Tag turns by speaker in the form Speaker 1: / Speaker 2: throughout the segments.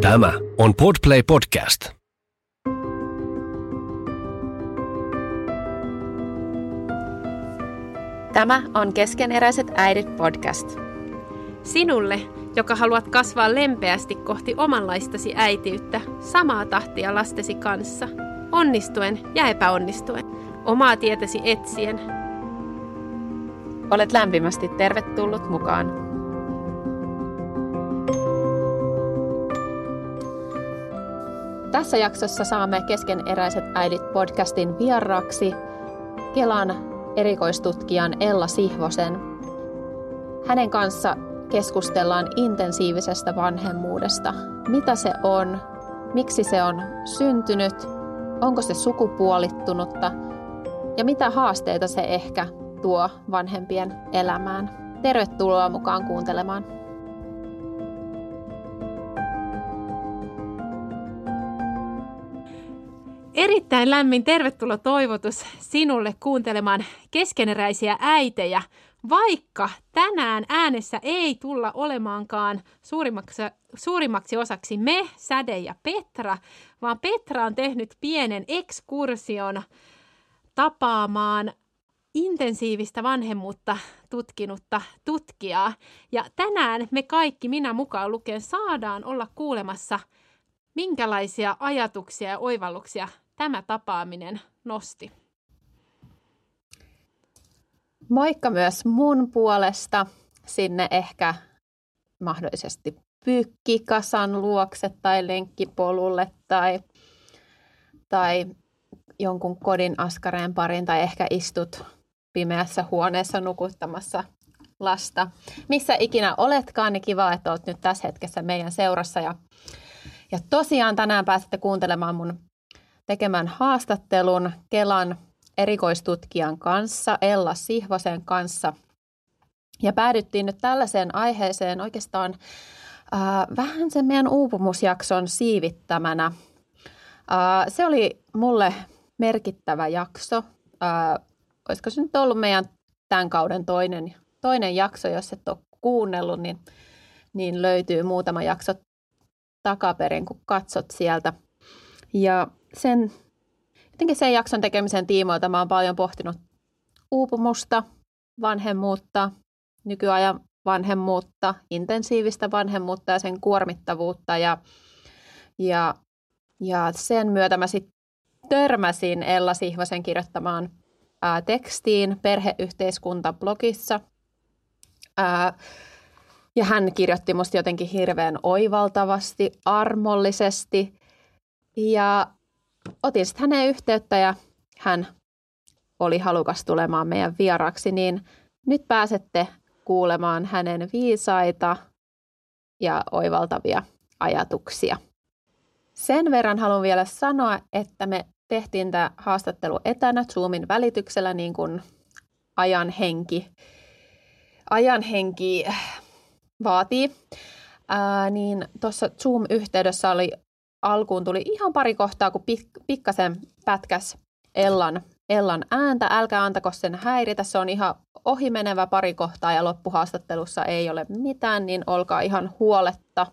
Speaker 1: Tämä on Podplay Podcast.
Speaker 2: Tämä on Keskeneräiset äidit podcast.
Speaker 3: Sinulle, joka haluat kasvaa lempeästi kohti omanlaistasi äitiyttä, samaa tahtia lastesi kanssa, onnistuen ja epäonnistuen, omaa tietäsi etsien.
Speaker 2: Olet lämpimästi tervetullut mukaan. Tässä jaksossa saamme Keskeneräiset äidit podcastin vieraaksi Kelan erikoistutkijan Ella Sihvosen. Hänen kanssa keskustellaan intensiivisestä vanhemmuudesta. Mitä se on, miksi se on syntynyt, onko se sukupuolittunutta ja mitä haasteita se ehkä tuo vanhempien elämään. Tervetuloa mukaan kuuntelemaan.
Speaker 3: Erittäin lämmin tervetuloa toivotus sinulle kuuntelemaan keskeneräisiä äitejä, vaikka tänään äänessä ei tulla olemaankaan suurimmaksi, suurimmaksi osaksi me, Säde ja Petra, vaan Petra on tehnyt pienen ekskursion tapaamaan intensiivistä vanhemmuutta tutkinutta tutkijaa. Ja tänään me kaikki, minä mukaan lukien, saadaan olla kuulemassa, minkälaisia ajatuksia ja oivalluksia tämä tapaaminen nosti.
Speaker 2: Moikka myös mun puolesta sinne ehkä mahdollisesti pyykkikasan luokse tai lenkkipolulle tai, tai jonkun kodin askareen parin tai ehkä istut pimeässä huoneessa nukuttamassa lasta. Missä ikinä oletkaan, niin kiva, että olet nyt tässä hetkessä meidän seurassa. Ja, ja tosiaan tänään pääsette kuuntelemaan mun tekemään haastattelun Kelan erikoistutkijan kanssa, Ella Sihvosen kanssa. Ja päädyttiin nyt tällaiseen aiheeseen oikeastaan äh, vähän sen meidän uupumusjakson siivittämänä. Äh, se oli mulle merkittävä jakso. Äh, olisiko se nyt ollut meidän tämän kauden toinen, toinen jakso, jos et ole kuunnellut, niin, niin löytyy muutama jakso takaperin, kun katsot sieltä. Ja sen, jotenkin sen jakson tekemisen tiimoilta mä oon paljon pohtinut uupumusta, vanhemmuutta, nykyajan vanhemmuutta, intensiivistä vanhemmuutta ja sen kuormittavuutta. Ja, ja, ja sen myötä mä sitten törmäsin Ella Sihvosen kirjoittamaan ää, tekstiin Perheyhteiskunta-blogissa. Ää, ja hän kirjoitti musta jotenkin hirveän oivaltavasti, armollisesti. Ja otin sitten häneen yhteyttä ja hän oli halukas tulemaan meidän vieraaksi, niin nyt pääsette kuulemaan hänen viisaita ja oivaltavia ajatuksia. Sen verran haluan vielä sanoa, että me tehtiin tämä haastattelu etänä Zoomin välityksellä niin kuin ajan henki, ajan henki vaatii. Ää, niin tuossa Zoom-yhteydessä oli alkuun tuli ihan pari kohtaa, kun pik- pikkasen pätkäs Ellan, Ellan ääntä. Älkää antako sen häiritä, se on ihan ohimenevä pari kohtaa ja loppuhaastattelussa ei ole mitään, niin olkaa ihan huoletta.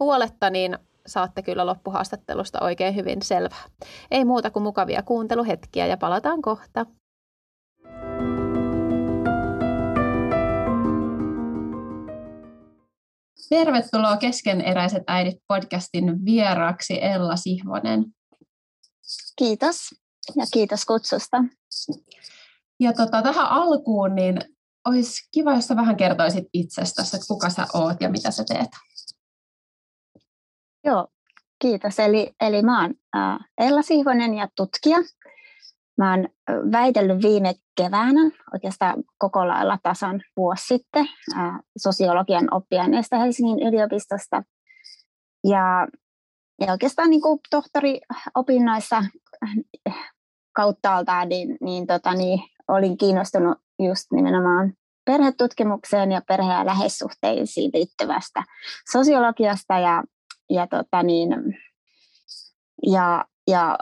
Speaker 2: Huoletta, niin saatte kyllä loppuhaastattelusta oikein hyvin selvää. Ei muuta kuin mukavia kuunteluhetkiä ja palataan kohta. Tervetuloa Keskeneräiset äidit podcastin vieraaksi Ella Sihvonen.
Speaker 4: Kiitos ja kiitos kutsusta.
Speaker 2: Ja tota, tähän alkuun niin olisi kiva, jos sä vähän kertoisit itsestäsi, että kuka sä oot ja mitä sä teet.
Speaker 4: Joo, kiitos. Eli, eli mä oon Ella Sihvonen ja tutkija. Mä oon väitellyt viime keväänä, oikeastaan koko lailla tasan vuosi sitten, sosiologian oppiaineesta Helsingin yliopistosta. Ja, ja oikeastaan niin kuin tohtoriopinnoissa kauttaaltaan niin, niin, tota, niin olin kiinnostunut just nimenomaan perhetutkimukseen ja perhe- ja läheissuhteisiin liittyvästä sosiologiasta ja, ja, tota niin, ja, ja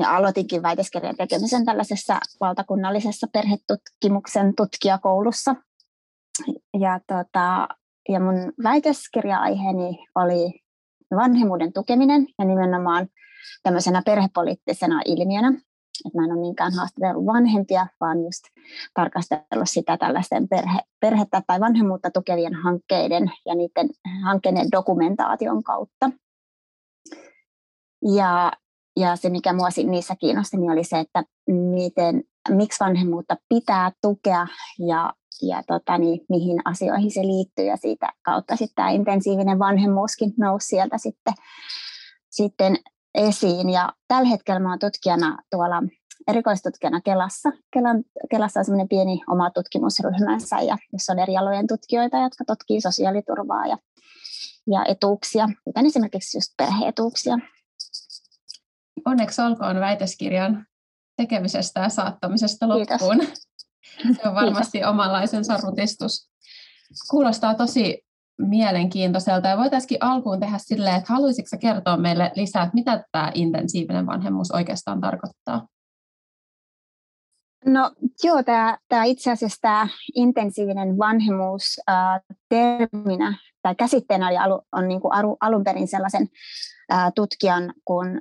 Speaker 4: ja aloitinkin väitöskirjan tekemisen tällaisessa valtakunnallisessa perhetutkimuksen tutkijakoulussa. Ja tota, ja mun väitöskirja-aiheeni oli vanhemmuuden tukeminen ja nimenomaan tämmöisenä perhepoliittisena ilmiönä. Että mä en ole niinkään haastatellut vanhempia, vaan just tarkastellut sitä tällaisten perhe, perhettä tai vanhemmuutta tukevien hankkeiden ja niiden hankkeiden dokumentaation kautta. Ja, ja se, mikä mua niissä kiinnosti, niin oli se, että miten, miksi vanhemmuutta pitää tukea ja, ja tota, niin, mihin asioihin se liittyy. Ja siitä kautta sitten tämä intensiivinen vanhemmuuskin nousi sieltä sitten, sitten esiin. Ja tällä hetkellä mä olen tutkijana tuolla erikoistutkijana Kelassa. Kelan, Kelassa on semmoinen pieni oma tutkimusryhmänsä, ja jossa on eri alojen tutkijoita, jotka tutkii sosiaaliturvaa ja, ja etuuksia, kuten esimerkiksi just perheetuuksia.
Speaker 2: Onneksi olkoon väitöskirjan tekemisestä ja saattamisesta loppuun. Kiitos. Se on varmasti Kiitos. omanlaisensa rutistus. Kuulostaa tosi mielenkiintoiselta. Ja voitaisiin alkuun tehdä silleen, että haluaisitko kertoa meille lisää, että mitä tämä intensiivinen vanhemmuus oikeastaan tarkoittaa?
Speaker 4: No joo, tämä, tämä itse asiassa tämä intensiivinen vanhemmuus äh, terminä tai käsitteenä oli alu, on niin kuin alu, alun perin sellaisen tutkijan kuin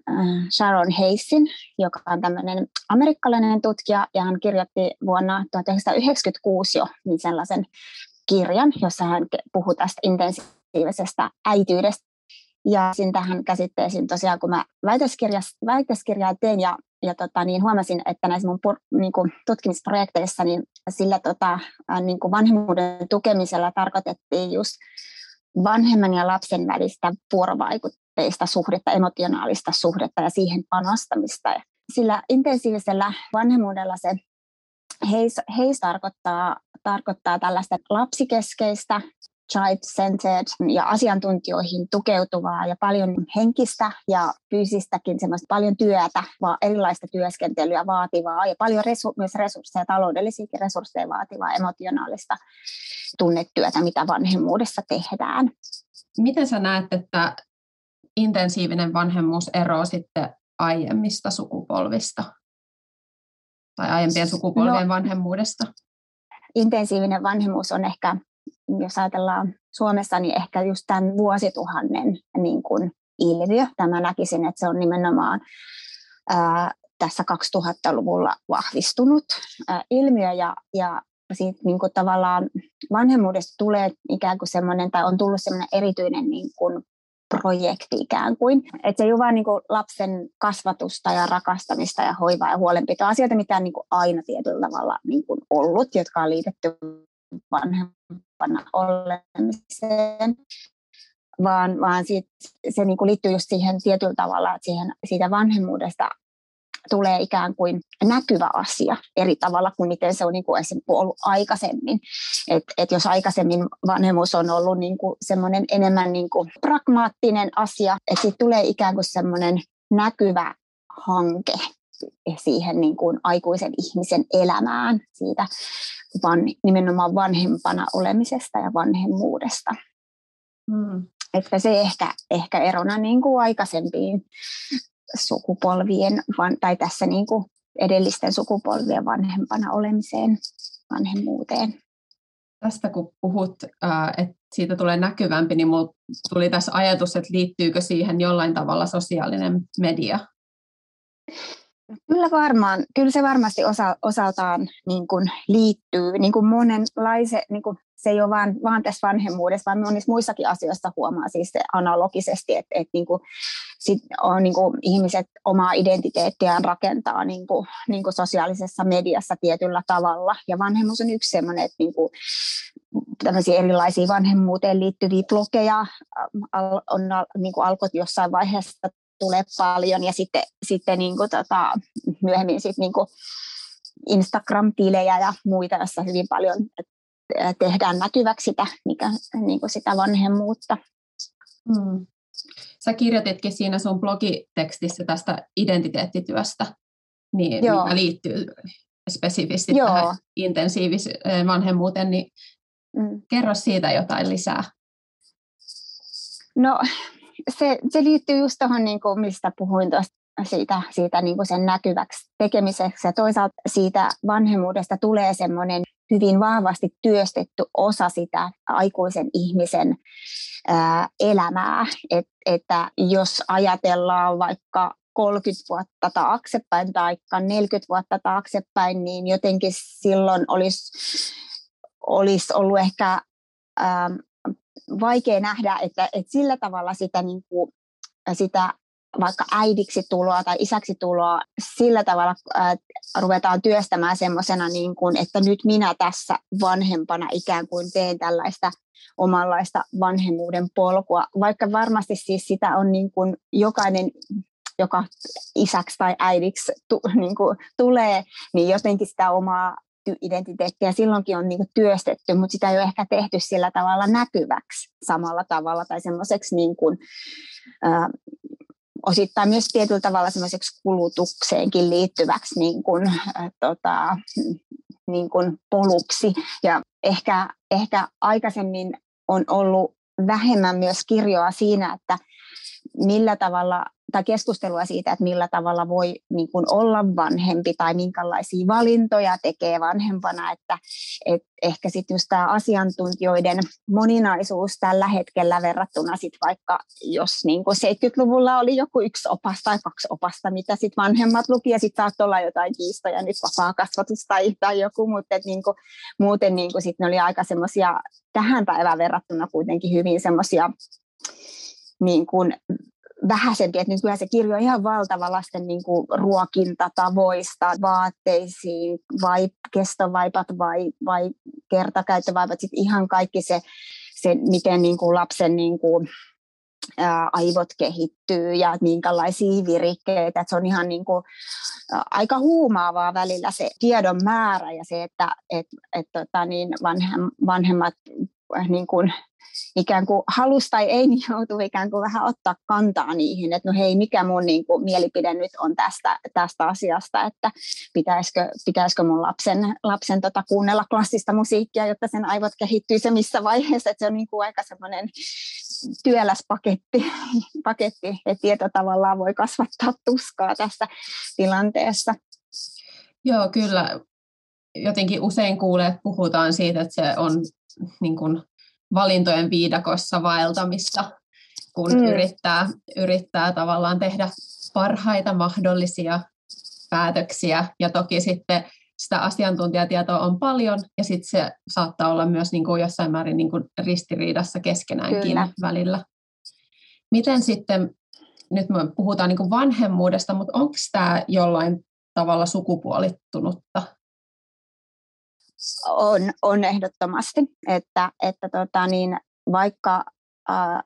Speaker 4: Sharon Hayesin, joka on tämmöinen amerikkalainen tutkija ja hän kirjoitti vuonna 1996 jo niin sellaisen kirjan, jossa hän puhuu tästä intensiivisestä äityydestä. Ja sin tähän käsitteisiin tosiaan, kun mä väitöskirjaa tein ja, ja tota, niin huomasin, että näissä mun pur, niin kuin tutkimusprojekteissa niin sillä tota, niin kuin vanhemmuuden tukemisella tarkoitettiin just vanhemman ja lapsen välistä vuorovaikutteista suhdetta, emotionaalista suhdetta ja siihen panostamista. Sillä intensiivisellä vanhemmuudella se heis, heis tarkoittaa, tarkoittaa tällaista lapsikeskeistä, child-centered ja asiantuntijoihin tukeutuvaa ja paljon henkistä ja fyysistäkin semmoista paljon työtä, vaan erilaista työskentelyä vaativaa ja paljon resu- myös resursseja, taloudellisiakin resursseja vaativaa emotionaalista tunnetyötä, mitä vanhemmuudessa tehdään.
Speaker 2: Miten sä näet, että intensiivinen vanhemmuus eroaa sitten aiemmista sukupolvista? tai aiempien sukupolvien no, vanhemmuudesta?
Speaker 4: Intensiivinen vanhemmuus on ehkä, jos ajatellaan Suomessa, niin ehkä just tämän vuosituhannen niin kuin ilmiö. Tämä näkisin, että se on nimenomaan ää, tässä 2000-luvulla vahvistunut ää, ilmiö ja, ja siitä niin kuin tavallaan vanhemmuudesta tulee ikään kuin semmoinen, tai on tullut semmoinen erityinen niin kuin projekti ikään kuin. Että se ei ole vain niin lapsen kasvatusta ja rakastamista ja hoivaa ja huolenpitoa, asioita, mitä on niin aina tietyllä tavalla niin kuin ollut, jotka on liitetty vanhempana olemiseen, vaan, vaan siitä, se niin kuin liittyy just siihen tietyllä tavalla, että siihen, siitä vanhemmuudesta tulee ikään kuin näkyvä asia eri tavalla kuin miten se on niin kuin ollut aikaisemmin. Et, et jos aikaisemmin vanhemmuus on ollut niin kuin semmoinen enemmän niin kuin pragmaattinen asia, että siitä tulee ikään kuin semmoinen näkyvä hanke siihen niin kuin aikuisen ihmisen elämään siitä van, nimenomaan vanhempana olemisesta ja vanhemmuudesta. Hmm. Että se ehkä, ehkä erona niin kuin aikaisempiin sukupolvien tai tässä niin kuin edellisten sukupolvien vanhempana olemiseen, vanhemmuuteen.
Speaker 2: Tästä kun puhut, että siitä tulee näkyvämpi, niin minulla tuli tässä ajatus, että liittyykö siihen jollain tavalla sosiaalinen media?
Speaker 4: Kyllä varmaan, kyllä se varmasti osa, osaltaan niin kuin liittyy niin kuin monenlaisen, niin kuin se ei ole vaan, vaan tässä vanhemmuudessa, vaan monissa muissakin asioissa huomaa siis se analogisesti, että, että niin kuin, sit on, niin kuin ihmiset omaa identiteettiään rakentaa niin kuin, niin kuin sosiaalisessa mediassa tietyllä tavalla. Ja vanhemmuus on yksi sellainen, että niin kuin, tämmöisiä erilaisia vanhemmuuteen liittyviä blogeja on niin kuin alkoi jossain vaiheessa tulee paljon ja sitten, sitten niin kuin, tota, myöhemmin sit, niin kuin Instagram-tilejä ja muita, joissa hyvin paljon tehdään näkyväksi sitä, mikä, niin kuin sitä vanhemmuutta.
Speaker 2: Hmm. Sä kirjoititkin siinä sun blogitekstissä tästä identiteettityöstä, niin, Joo. mikä liittyy spesifisti Joo. tähän intensiiviseen vanhemmuuteen, niin mm. kerro siitä jotain lisää.
Speaker 4: No se, se liittyy just tuohon, niin kuin, mistä puhuin tuosta siitä, siitä niin kuin sen näkyväksi tekemiseksi ja toisaalta siitä vanhemmuudesta tulee semmoinen hyvin vahvasti työstetty osa sitä aikuisen ihmisen ää, elämää. Et, että jos ajatellaan vaikka 30 vuotta taaksepäin tai 40 vuotta taaksepäin, niin jotenkin silloin olisi, olisi ollut ehkä ää, vaikea nähdä, että, että sillä tavalla sitä, niin kuin, sitä vaikka äidiksi tuloa tai isäksi tuloa sillä tavalla äh, ruvetaan työstämään semmoisena, niin että nyt minä tässä vanhempana ikään kuin teen tällaista omanlaista vanhemmuuden polkua, vaikka varmasti siis sitä on niin kuin jokainen joka isäksi tai äidiksi tu, niin kuin tulee, niin jotenkin sitä omaa identiteettiä silloinkin on niin kuin työstetty, mutta sitä ei ole ehkä tehty sillä tavalla näkyväksi samalla tavalla tai semmoiseksi niin kuin, äh, osittain myös tietyllä tavalla semmoiseksi kulutukseenkin liittyväksi niin kuin, äh, tota, niin kuin poluksi. Ja ehkä, ehkä aikaisemmin on ollut vähemmän myös kirjoa siinä, että millä tavalla tai keskustelua siitä, että millä tavalla voi niin kuin olla vanhempi tai minkälaisia valintoja tekee vanhempana, että et ehkä sitten just tämä asiantuntijoiden moninaisuus tällä hetkellä verrattuna sitten vaikka jos niin kuin 70-luvulla oli joku yksi opas tai kaksi opasta, mitä sitten vanhemmat luki ja sitten saattoi olla jotain kiistoja, nyt vapaa kasvatus tai, tai joku, mutta niin kuin, muuten niin kuin sit ne oli aika semmoisia tähän päivään verrattuna kuitenkin hyvin semmoisia niin kuin vähäisempi, että nykyään se kirjo on ihan valtava lasten niin kuin ruokintatavoista, vaatteisiin, vai kestovaipat vai, vai kertakäyttövaipat, sitten ihan kaikki se, se miten niin kuin lapsen niin kuin, aivot kehittyy ja minkälaisia virikkeitä. Se on ihan niin kuin, aika huumaavaa välillä se tiedon määrä ja se, että et, et, tota, niin vanhem, vanhemmat niin kuin, ikään kuin halus tai ei, niin joutuu ikään kuin vähän ottaa kantaa niihin, että no hei, mikä mun niin kuin, mielipide nyt on tästä, tästä asiasta, että pitäisikö, pitäisikö mun lapsen, lapsen tota, kuunnella klassista musiikkia, jotta sen aivot kehittyy se missä vaiheessa, että se on niin kuin aika semmoinen työläs paketti, paketti, että tieto tavallaan voi kasvattaa tuskaa tässä tilanteessa.
Speaker 2: Joo, kyllä. Jotenkin usein kuulee, että puhutaan siitä, että se on niin kuin valintojen viidakossa vaeltamista, kun mm. yrittää, yrittää tavallaan tehdä parhaita mahdollisia päätöksiä. Ja toki sitten sitä asiantuntijatietoa on paljon, ja sitten se saattaa olla myös niin kuin jossain määrin niin kuin ristiriidassa keskenäänkin Kyllä. välillä. Miten sitten, nyt me puhutaan niin kuin vanhemmuudesta, mutta onko tämä jollain tavalla sukupuolittunutta?
Speaker 4: On, on ehdottomasti, että, että tota niin, vaikka, äh,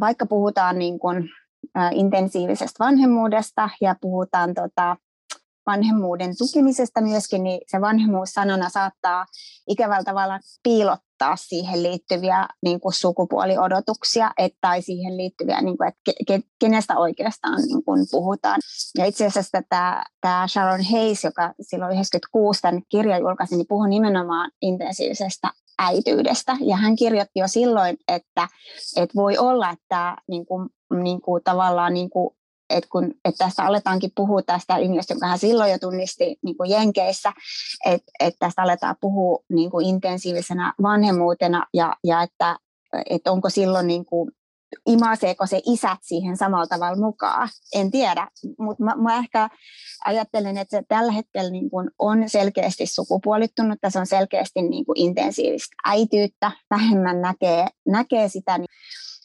Speaker 4: vaikka puhutaan niin kuin, äh, intensiivisestä vanhemmuudesta ja puhutaan tota, vanhemmuuden tukemisesta myöskin, niin se vanhemmuus sanona saattaa ikävällä tavalla piilottaa siihen liittyviä niin kuin sukupuoliodotuksia et, tai siihen liittyviä, niin kuin, että ke, kenestä oikeastaan niin kuin puhutaan. Ja itse asiassa tämä, tämä Sharon Hayes, joka silloin 96 tämän kirjan julkaisi, niin puhui nimenomaan intensiivisestä äityydestä. Ja hän kirjoitti jo silloin, että, että voi olla, että niin kuin, niin kuin tavallaan niin kuin että kun että tästä aletaankin puhua tästä ilmiöstä, jonka hän silloin jo tunnisti niin kuin Jenkeissä, että, että tästä aletaan puhua niin kuin intensiivisenä vanhemmuutena ja, ja että, että onko silloin niin kuin, imaseeko se isät siihen samalla tavalla mukaan, en tiedä, mutta mä, mä ehkä ajattelen, että se tällä hetkellä niin kuin on selkeästi sukupuolittunut, se on selkeästi niin intensiivistä äityyttä, vähemmän näkee, näkee sitä niin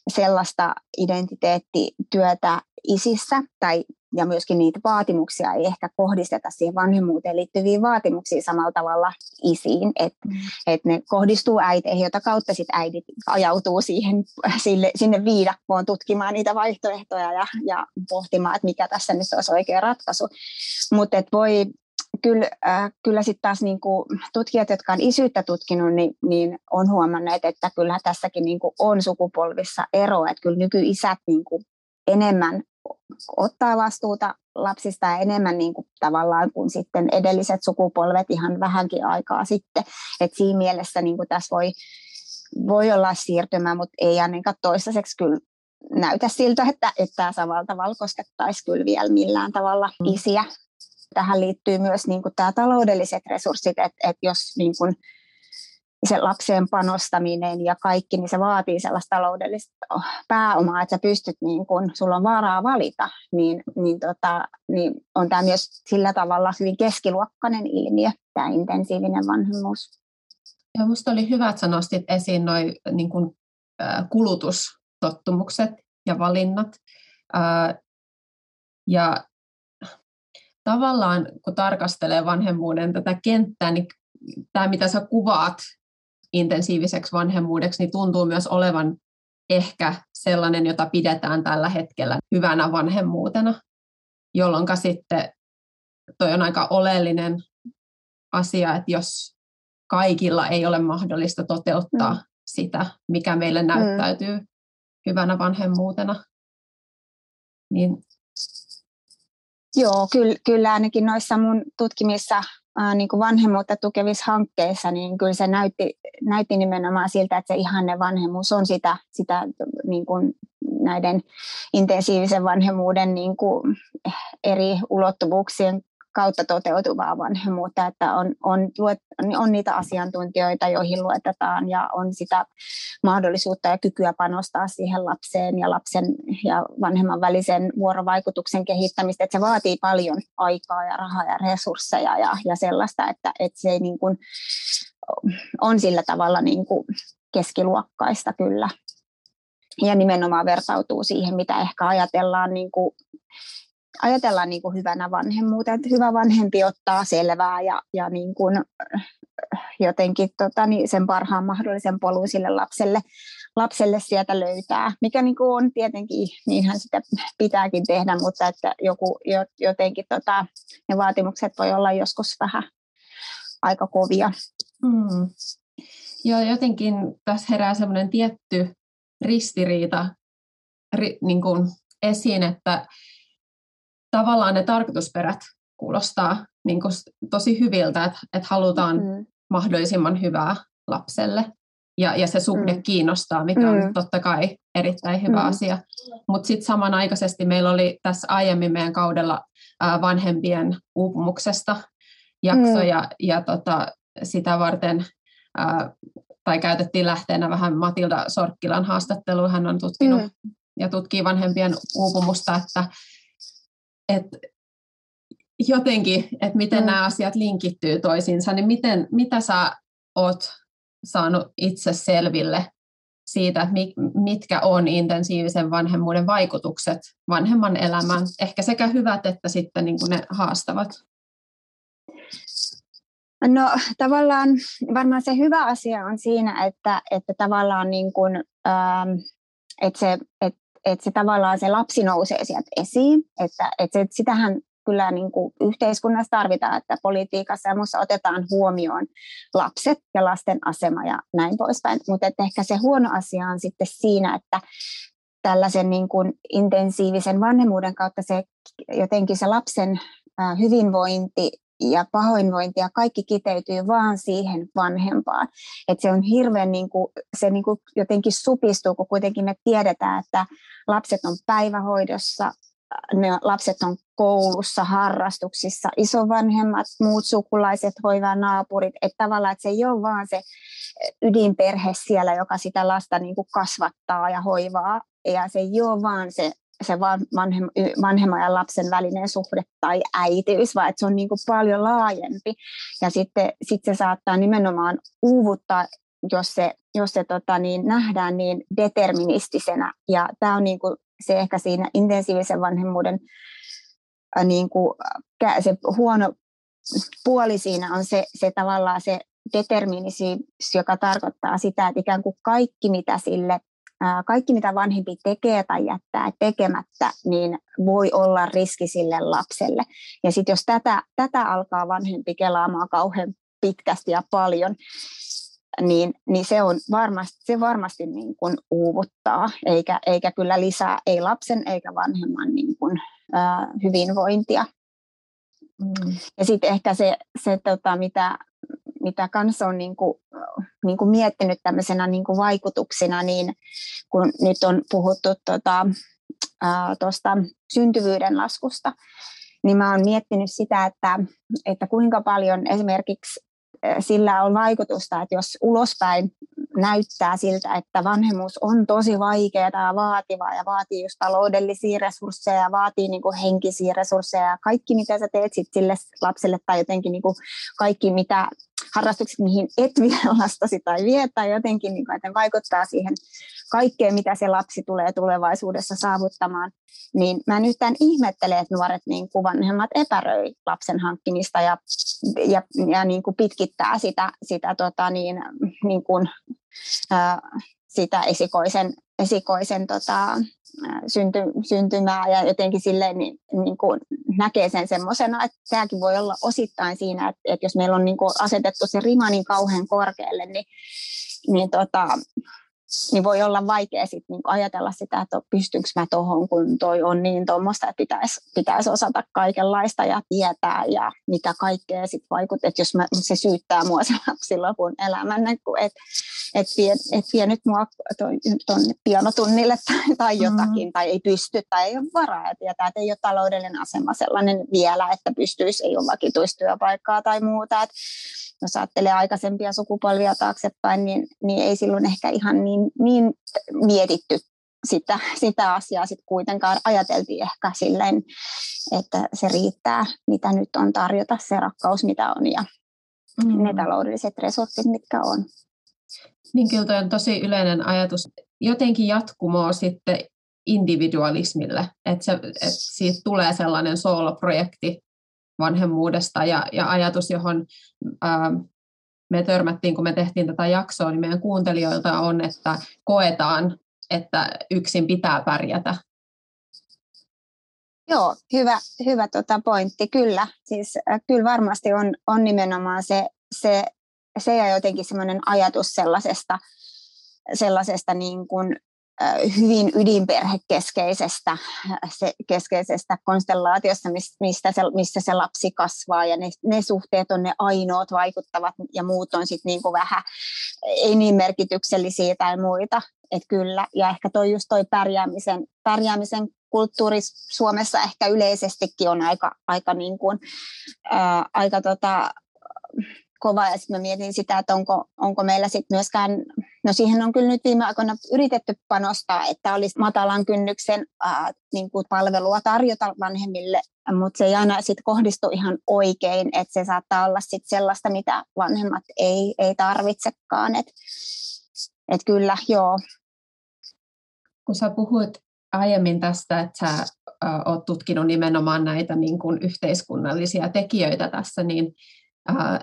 Speaker 4: sellaista identiteettityötä isissä tai ja myöskin niitä vaatimuksia ei ehkä kohdisteta siihen vanhemmuuteen liittyviin vaatimuksiin samalla tavalla isiin, että mm. et ne kohdistuu äiteihin, jota kautta sit äidit ajautuu siihen, sille, sinne viidakkoon tutkimaan niitä vaihtoehtoja ja, ja pohtimaan, että mikä tässä nyt olisi oikea ratkaisu. Mutta voi kyllä, äh, kyllä sitten taas niin kuin tutkijat, jotka on isyyttä tutkinut, niin, niin on huomanneet, että kyllä tässäkin niin kuin on sukupolvissa ero, että kyllä nykyisät niin kuin enemmän ottaa vastuuta lapsista ja enemmän niin kuin tavallaan kuin sitten edelliset sukupolvet ihan vähänkin aikaa sitten. Et siinä mielessä niin kuin tässä voi, voi olla siirtymä, mutta ei ainakaan toistaiseksi kyllä näytä siltä, että, että tämä samalla tavalla koskettaisi kyllä vielä millään tavalla mm. isiä. Tähän liittyy myös niin kuin tämä taloudelliset resurssit, että, että jos niin kuin se lapseen panostaminen ja kaikki, niin se vaatii sellaista taloudellista pääomaa, että sä pystyt, niin kun sulla on varaa valita, niin, niin, tota, niin on tämä myös sillä tavalla hyvin keskiluokkainen ilmiö, tämä intensiivinen vanhemmuus.
Speaker 2: Ja minusta oli hyvä, että sä nostit esiin noin niin kun, äh, kulutustottumukset ja valinnat. Äh, ja tavallaan kun tarkastelee vanhemmuuden tätä kenttää, niin tämä mitä sä kuvaat intensiiviseksi vanhemmuudeksi, niin tuntuu myös olevan ehkä sellainen, jota pidetään tällä hetkellä hyvänä vanhemmuutena, jolloin sitten toi on aika oleellinen asia, että jos kaikilla ei ole mahdollista toteuttaa mm. sitä, mikä meille mm. näyttäytyy mm. hyvänä vanhemmuutena, niin
Speaker 4: Joo, kyllä, kyllä ainakin noissa mun tutkimissa ää, niin kuin vanhemmuutta tukevissa hankkeissa, niin kyllä se näytti, näytti nimenomaan siltä, että se ihanne vanhemmuus on sitä, sitä niin kuin näiden intensiivisen vanhemmuuden niin kuin eri ulottuvuuksien kautta toteutuvaa vanhemmuutta, että on, on, on niitä asiantuntijoita, joihin luetetaan ja on sitä mahdollisuutta ja kykyä panostaa siihen lapseen ja lapsen ja vanhemman välisen vuorovaikutuksen kehittämistä, että se vaatii paljon aikaa ja rahaa ja resursseja ja, ja sellaista, että, että se ei niin kuin, on sillä tavalla niin kuin keskiluokkaista kyllä. Ja nimenomaan vertautuu siihen, mitä ehkä ajatellaan niin kuin ajatellaan niin kuin hyvänä vanhemmuutta, että hyvä vanhempi ottaa selvää ja, ja niin kuin, jotenkin tota, niin sen parhaan mahdollisen polun sille lapselle, lapselle sieltä löytää, mikä niin kuin on tietenkin, niinhän sitä pitääkin tehdä, mutta että joku, jotenkin tota, ne vaatimukset voi olla joskus vähän aika kovia. Hmm.
Speaker 2: Joo, jotenkin tässä herää semmoinen tietty ristiriita ri, niin kuin esiin, että tavallaan ne tarkoitusperät kuulostaa niin kuin tosi hyviltä, että, että halutaan mm. mahdollisimman hyvää lapselle. Ja, ja se suhde mm. kiinnostaa, mikä on mm. totta kai erittäin hyvä mm. asia. Mutta sitten samanaikaisesti meillä oli tässä aiemmin meidän kaudella ää, vanhempien uupumuksesta jakso, mm. ja, ja tota, sitä varten ää, tai käytettiin lähteenä vähän Matilda Sorkkilan haastatteluun. Hän on tutkinut mm. ja tutkii vanhempien uupumusta, että että jotenkin, että miten mm. nämä asiat linkittyy toisiinsa, niin miten, mitä sä oot saanut itse selville siitä, mitkä on intensiivisen vanhemmuuden vaikutukset vanhemman elämään, ehkä sekä hyvät että sitten niin kuin ne haastavat?
Speaker 4: No tavallaan varmaan se hyvä asia on siinä, että, että tavallaan niin kuin, ähm, että se, että että se tavallaan se lapsi nousee sieltä esiin, että, että se, sitähän kyllä niin kuin yhteiskunnassa tarvitaan, että politiikassa ja muussa otetaan huomioon lapset ja lasten asema ja näin poispäin. Mutta ehkä se huono asia on sitten siinä, että tällaisen niin kuin intensiivisen vanhemmuuden kautta se jotenkin se lapsen hyvinvointi ja pahoinvointi ja kaikki kiteytyy vaan siihen vanhempaan. Et se on hirveän, niin kuin, se niin kuin jotenkin supistuu, kun kuitenkin me tiedetään, että lapset on päivähoidossa, ne lapset on koulussa, harrastuksissa, isovanhemmat, muut sukulaiset, hoivaa naapurit, että tavallaan että se ei ole vaan se ydinperhe siellä, joka sitä lasta niin kuin kasvattaa ja hoivaa, ja se ei ole vaan se se vanhemman ja lapsen välinen suhde tai äitiys, vaan että se on niin kuin paljon laajempi. Ja sitten sit se saattaa nimenomaan uuvuttaa, jos se, jos se tota, niin, nähdään niin deterministisenä. Ja tämä on niin kuin se ehkä siinä intensiivisen vanhemmuuden äh, niin kuin, se huono puoli siinä on se, se tavallaan se determinismi, joka tarkoittaa sitä, että ikään kuin kaikki, mitä sille kaikki mitä vanhempi tekee tai jättää tekemättä, niin voi olla riski sille lapselle. Ja sitten jos tätä, tätä alkaa vanhempi kelaamaan kauhean pitkästi ja paljon, niin, niin se, on varmasti, se varmasti niin kuin uuvuttaa, eikä, eikä kyllä lisää ei lapsen eikä vanhemman niin kuin, ää, hyvinvointia. Mm. Ja sitten ehkä se, se tota, mitä, mitä kanssa on niin kuin, niin kuin miettinyt tämmöisenä niin kuin vaikutuksina, niin kun nyt on puhuttu tuosta tota, syntyvyyden laskusta, niin mä oon miettinyt sitä, että, että kuinka paljon esimerkiksi sillä on vaikutusta, että jos ulospäin näyttää siltä, että vanhemmuus on tosi vaikeaa ja vaativaa ja vaatii just taloudellisia resursseja ja vaatii niin kuin henkisiä resursseja ja kaikki mitä sä teet sit sille lapselle tai jotenkin niin kuin kaikki mitä harrastukset, mihin et vie lastasi tai vie tai jotenkin niin kuin, että vaikuttaa siihen kaikkeen, mitä se lapsi tulee tulevaisuudessa saavuttamaan, niin mä nyt tämän ihmettelen, että nuoret niin kuin vanhemmat epäröi lapsen hankkimista ja, ja, ja niin kuin pitkittää sitä, sitä tota niin, niin kuin, ää, sitä esikoisen, esikoisen tota, synty, syntymää ja jotenkin silleen niin, niin kuin näkee sen semmoisena, että tämäkin voi olla osittain siinä, että, että jos meillä on niin kuin asetettu se rima niin kauhean korkealle, niin, niin tota, niin voi olla vaikea sit niinku ajatella sitä, että pystynkö mä tuohon, kun toi on niin tuommoista, että pitäisi, pitäisi osata kaikenlaista ja tietää ja mitä kaikkea sitten vaikuttaa, että jos mä, se syyttää mua se lapsi lopun elämän, että et vie, et vie nyt mua tuonne pianotunnille tai, tai jotakin, mm. tai ei pysty tai ei ole varaa ja tietää, että ei ole taloudellinen asema sellainen vielä, että pystyisi, ei ole vakituistyöpaikkaa tai muuta, että jos ajattelee aikaisempia sukupolvia taaksepäin, niin, niin ei silloin ehkä ihan niin, niin mietitty sitä, sitä asiaa sitten kuitenkaan ajateltiin ehkä silleen, että se riittää, mitä nyt on tarjota, se rakkaus, mitä on ja mm. ne taloudelliset resurssit, mitkä on.
Speaker 2: Niin kyllä on tosi yleinen ajatus. Jotenkin jatkumoa sitten individualismille, että, se, että siitä tulee sellainen sooloprojekti, vanhemmuudesta ja, ja ajatus, johon ää, me törmättiin, kun me tehtiin tätä jaksoa, niin meidän kuuntelijoilta on, että koetaan, että yksin pitää pärjätä.
Speaker 4: Joo, hyvä, hyvä tota pointti, kyllä. Siis, äh, kyllä varmasti on, on nimenomaan se, se, se ja jotenkin semmoinen ajatus sellaisesta, sellaisesta niin kuin, hyvin ydinperhekeskeisestä se, keskeisestä konstellaatiosta, mistä se, missä se lapsi kasvaa. Ja ne, ne suhteet on ne ainoat vaikuttavat ja muut on sitten niinku vähän ei niin merkityksellisiä tai muita. Et kyllä, ja ehkä toi just toi pärjäämisen, pärjäämisen kulttuuri Suomessa ehkä yleisestikin on aika, aika, niin kuin, ää, aika tota, kova. Ja sitten mietin sitä, että onko, onko meillä sitten myöskään, no siihen on kyllä nyt viime aikoina yritetty panostaa, että olisi matalan kynnyksen ää, niin kuin palvelua tarjota vanhemmille, mutta se ei aina sitten kohdistu ihan oikein, että se saattaa olla sitten sellaista, mitä vanhemmat ei, ei tarvitsekaan, että et kyllä, joo.
Speaker 2: Kun sä puhuit aiemmin tästä, että sä oot tutkinut nimenomaan näitä niin kuin yhteiskunnallisia tekijöitä tässä, niin äh,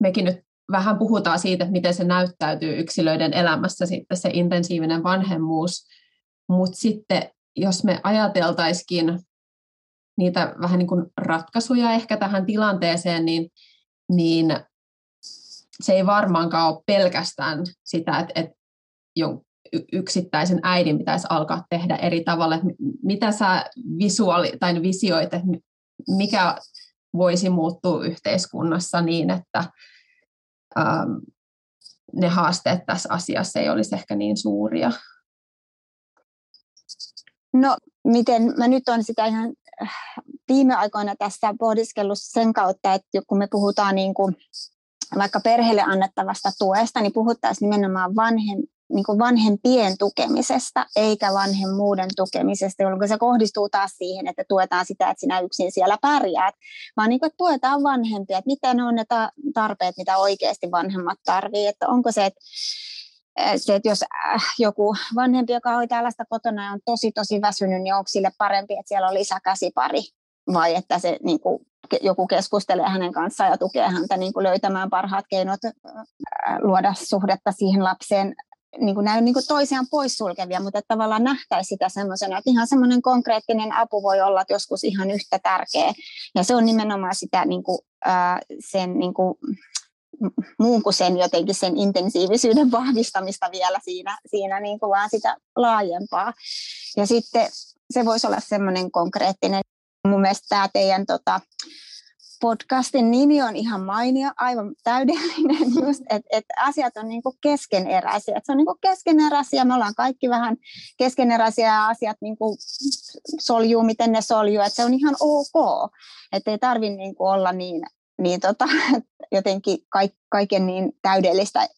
Speaker 2: mekin nyt vähän puhutaan siitä, että miten se näyttäytyy yksilöiden elämässä sitten se intensiivinen vanhemmuus, mutta sitten jos me ajateltaisikin niitä vähän niin kuin ratkaisuja ehkä tähän tilanteeseen, niin, niin se ei varmaankaan ole pelkästään sitä, että, että yksittäisen äidin pitäisi alkaa tehdä eri tavalla. Että mitä sä visuaali- tai visioit, että mikä voisi muuttua yhteiskunnassa niin, että ähm, ne haasteet tässä asiassa ei olisi ehkä niin suuria?
Speaker 4: No, miten mä nyt on sitä ihan äh, viime aikoina tässä pohdiskellut sen kautta, että kun me puhutaan niin kuin vaikka perheelle annettavasta tuesta, niin puhuttaisiin nimenomaan vanhem, niin kuin vanhempien tukemisesta eikä vanhemmuuden tukemisesta, jolloin se kohdistuu taas siihen, että tuetaan sitä, että sinä yksin siellä pärjäät, vaan niin kuin, että tuetaan vanhempia, että mitä ne on ne tarpeet, mitä oikeasti vanhemmat tarvitsevat, että onko se, että se, että jos äh, joku vanhempi, joka hoitaa tällaista kotona ja on tosi tosi väsynyt, niin onko sille parempi, että siellä on lisäkäsipari? Vai että se niin kuin, joku keskustelee hänen kanssaan ja tukee häntä niin kuin löytämään parhaat keinot luoda suhdetta siihen lapseen niin kuin näy niin kuin toisiaan poissulkevia, mutta että tavallaan nähtäisi sitä semmoisena, että ihan semmoinen konkreettinen apu voi olla joskus ihan yhtä tärkeä. Ja se on nimenomaan sitä niin kuin, sen niin kuin, muun kuin sen jotenkin sen intensiivisyyden vahvistamista vielä siinä, siinä niin kuin vaan sitä laajempaa. Ja sitten se voisi olla semmoinen konkreettinen. Mun mielestä tämä teidän tota, podcastin nimi on ihan mainio, aivan täydellinen just, että et asiat on niinku keskeneräisiä. Et se on niinku keskeneräisiä, me ollaan kaikki vähän keskeneräisiä ja asiat niinku soljuu, miten ne soljuu, että se on ihan ok. Että ei tarvitse niinku olla niin niin tota, jotenkin kaiken niin täydellistä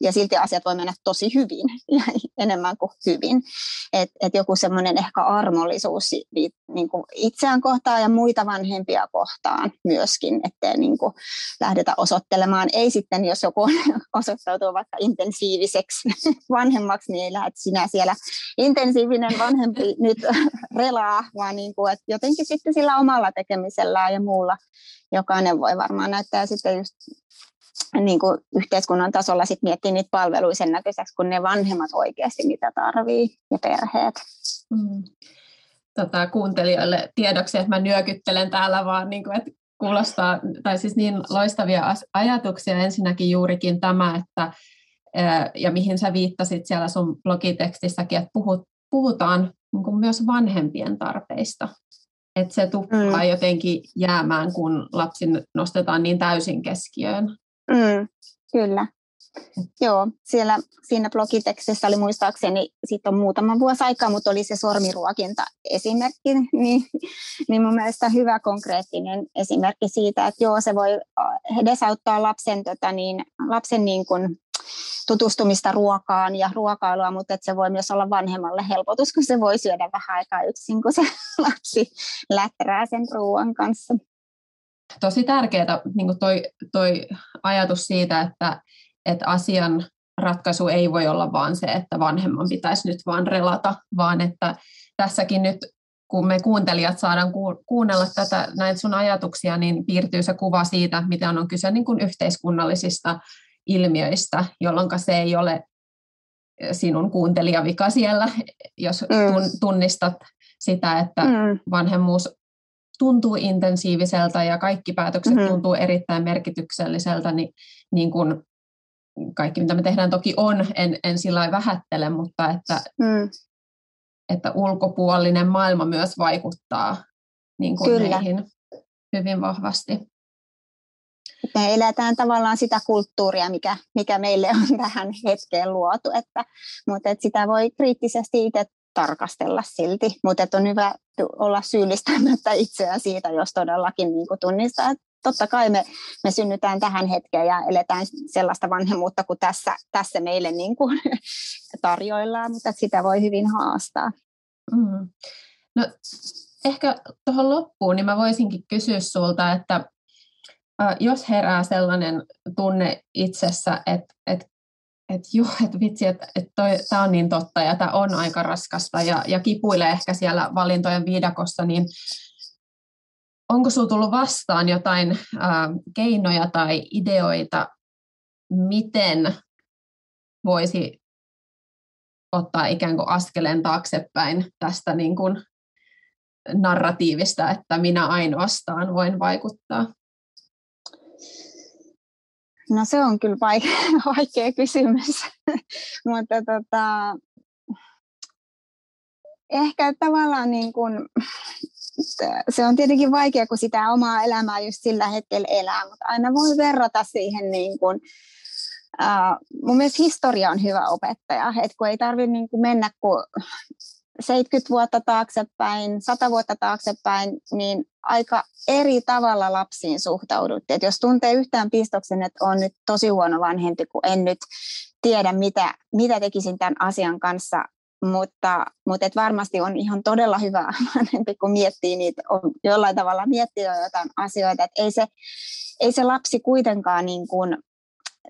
Speaker 4: ja silti asiat voi mennä tosi hyvin enemmän kuin hyvin. Et, et joku semmoinen ehkä armollisuus niin kuin itseään kohtaan ja muita vanhempia kohtaan myöskin, ettei niin kuin lähdetä osoittelemaan. Ei sitten, jos joku osoittautuu vaikka intensiiviseksi vanhemmaksi, niin ei lähde sinä siellä intensiivinen vanhempi nyt relaa, vaan niin kuin, että jotenkin sitten sillä omalla tekemisellään ja muulla jokainen voi varmaan näyttää sitten just niin kuin yhteiskunnan tasolla sit miettiä niitä palveluja sen näköiseksi, kun ne vanhemmat oikeasti mitä tarvii ja perheet. Mm.
Speaker 2: Tota, kuuntelijoille tiedoksi, että mä nyökyttelen täällä vaan, niin kuin, että kuulostaa, tai siis niin loistavia ajatuksia. Ensinnäkin juurikin tämä, että ja mihin sä viittasit siellä sun blogitekstissäkin, että puhut, puhutaan niin kuin myös vanhempien tarpeista. Että se tuppaa mm. jotenkin jäämään, kun lapsi nostetaan niin täysin keskiöön.
Speaker 4: Mm, kyllä. Joo, siellä siinä blogitekstissä oli muistaakseni, siitä on muutama vuosi aikaa, mutta oli se sormiruokinta esimerkki, niin, niin mun mielestä hyvä konkreettinen esimerkki siitä, että joo, se voi edesauttaa lapsen, tota niin, lapsen niin kuin, tutustumista ruokaan ja ruokailua, mutta että se voi myös olla vanhemmalle helpotus, kun se voi syödä vähän aikaa yksin, kun se lapsi läträä sen ruoan kanssa
Speaker 2: tosi tärkeää niin toi, toi ajatus siitä, että, että asian ratkaisu ei voi olla vaan se, että vanhemman pitäisi nyt vaan relata, vaan että tässäkin nyt kun me kuuntelijat saadaan kuunnella tätä, näitä sun ajatuksia, niin piirtyy se kuva siitä, miten on kyse niin kuin yhteiskunnallisista ilmiöistä, jolloin se ei ole sinun kuuntelijavika siellä, jos mm. tunnistat sitä, että mm. vanhemmuus tuntuu intensiiviseltä ja kaikki päätökset mm-hmm. tuntuu erittäin merkitykselliseltä, niin, niin kuin kaikki mitä me tehdään toki on, en, en sillä vähättele, mutta että, mm. että ulkopuolinen maailma myös vaikuttaa niin kuin Kyllä. meihin hyvin vahvasti.
Speaker 4: Me eletään tavallaan sitä kulttuuria, mikä, mikä meille on tähän hetkeen luotu, että, mutta että sitä voi kriittisesti itse tarkastella silti, mutta on hyvä olla syyllistämättä itseään siitä, jos todellakin niin kuin tunnistaa, että totta kai me, me synnytään tähän hetkeen ja eletään sellaista vanhemmuutta kuin tässä, tässä meille niin kuin tarjoillaan, mutta sitä voi hyvin haastaa. Mm.
Speaker 2: No, ehkä tuohon loppuun, niin mä voisinkin kysyä sulta, että jos herää sellainen tunne itsessä, että, että että joo, että vitsi, että, että tämä on niin totta ja tämä on aika raskasta ja, ja kipuilee ehkä siellä valintojen viidakossa, niin onko sinulla tullut vastaan jotain äh, keinoja tai ideoita, miten voisi ottaa ikään kuin askeleen taaksepäin tästä niin kuin narratiivista, että minä ainoastaan voin vaikuttaa?
Speaker 4: No se on kyllä vaikea, vaikea kysymys, mutta tota, ehkä tavallaan niin kuin, se on tietenkin vaikea, kun sitä omaa elämää just sillä hetkellä elää, mutta aina voi verrata siihen niin kuin, Uh, mun mielestä historia on hyvä opettaja, että kun ei tarvitse niin kuin mennä kuin 70 vuotta taaksepäin, 100 vuotta taaksepäin, niin aika eri tavalla lapsiin suhtauduttiin. jos tuntee yhtään pistoksen, että on nyt tosi huono vanhempi, kun en nyt tiedä, mitä, mitä tekisin tämän asian kanssa, mutta, mutta et varmasti on ihan todella hyvä vanhempi, kun miettii niitä, on jollain tavalla miettii jotain asioita, että ei se, ei se lapsi kuitenkaan niin kuin,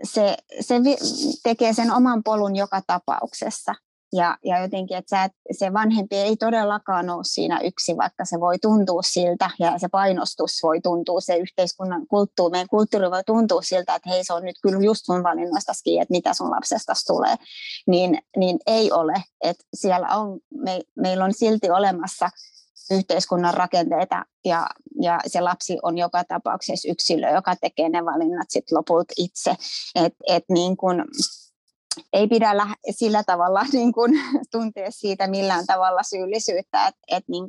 Speaker 4: se, se tekee sen oman polun joka tapauksessa. Ja, ja jotenkin, että sä, se vanhempi ei todellakaan ole siinä yksi, vaikka se voi tuntua siltä ja se painostus voi tuntua, se yhteiskunnan kulttuuri, meidän kulttuuri voi tuntua siltä, että hei se on nyt kyllä just sun valinnoista että mitä sun lapsesta tulee, niin, niin ei ole. Että siellä on, me, meillä on silti olemassa yhteiskunnan rakenteita ja, ja se lapsi on joka tapauksessa yksilö, joka tekee ne valinnat sitten lopulta itse. Et, et niin kun, ei pidä sillä tavalla niin kuin, tuntea siitä millään tavalla syyllisyyttä, että, että niin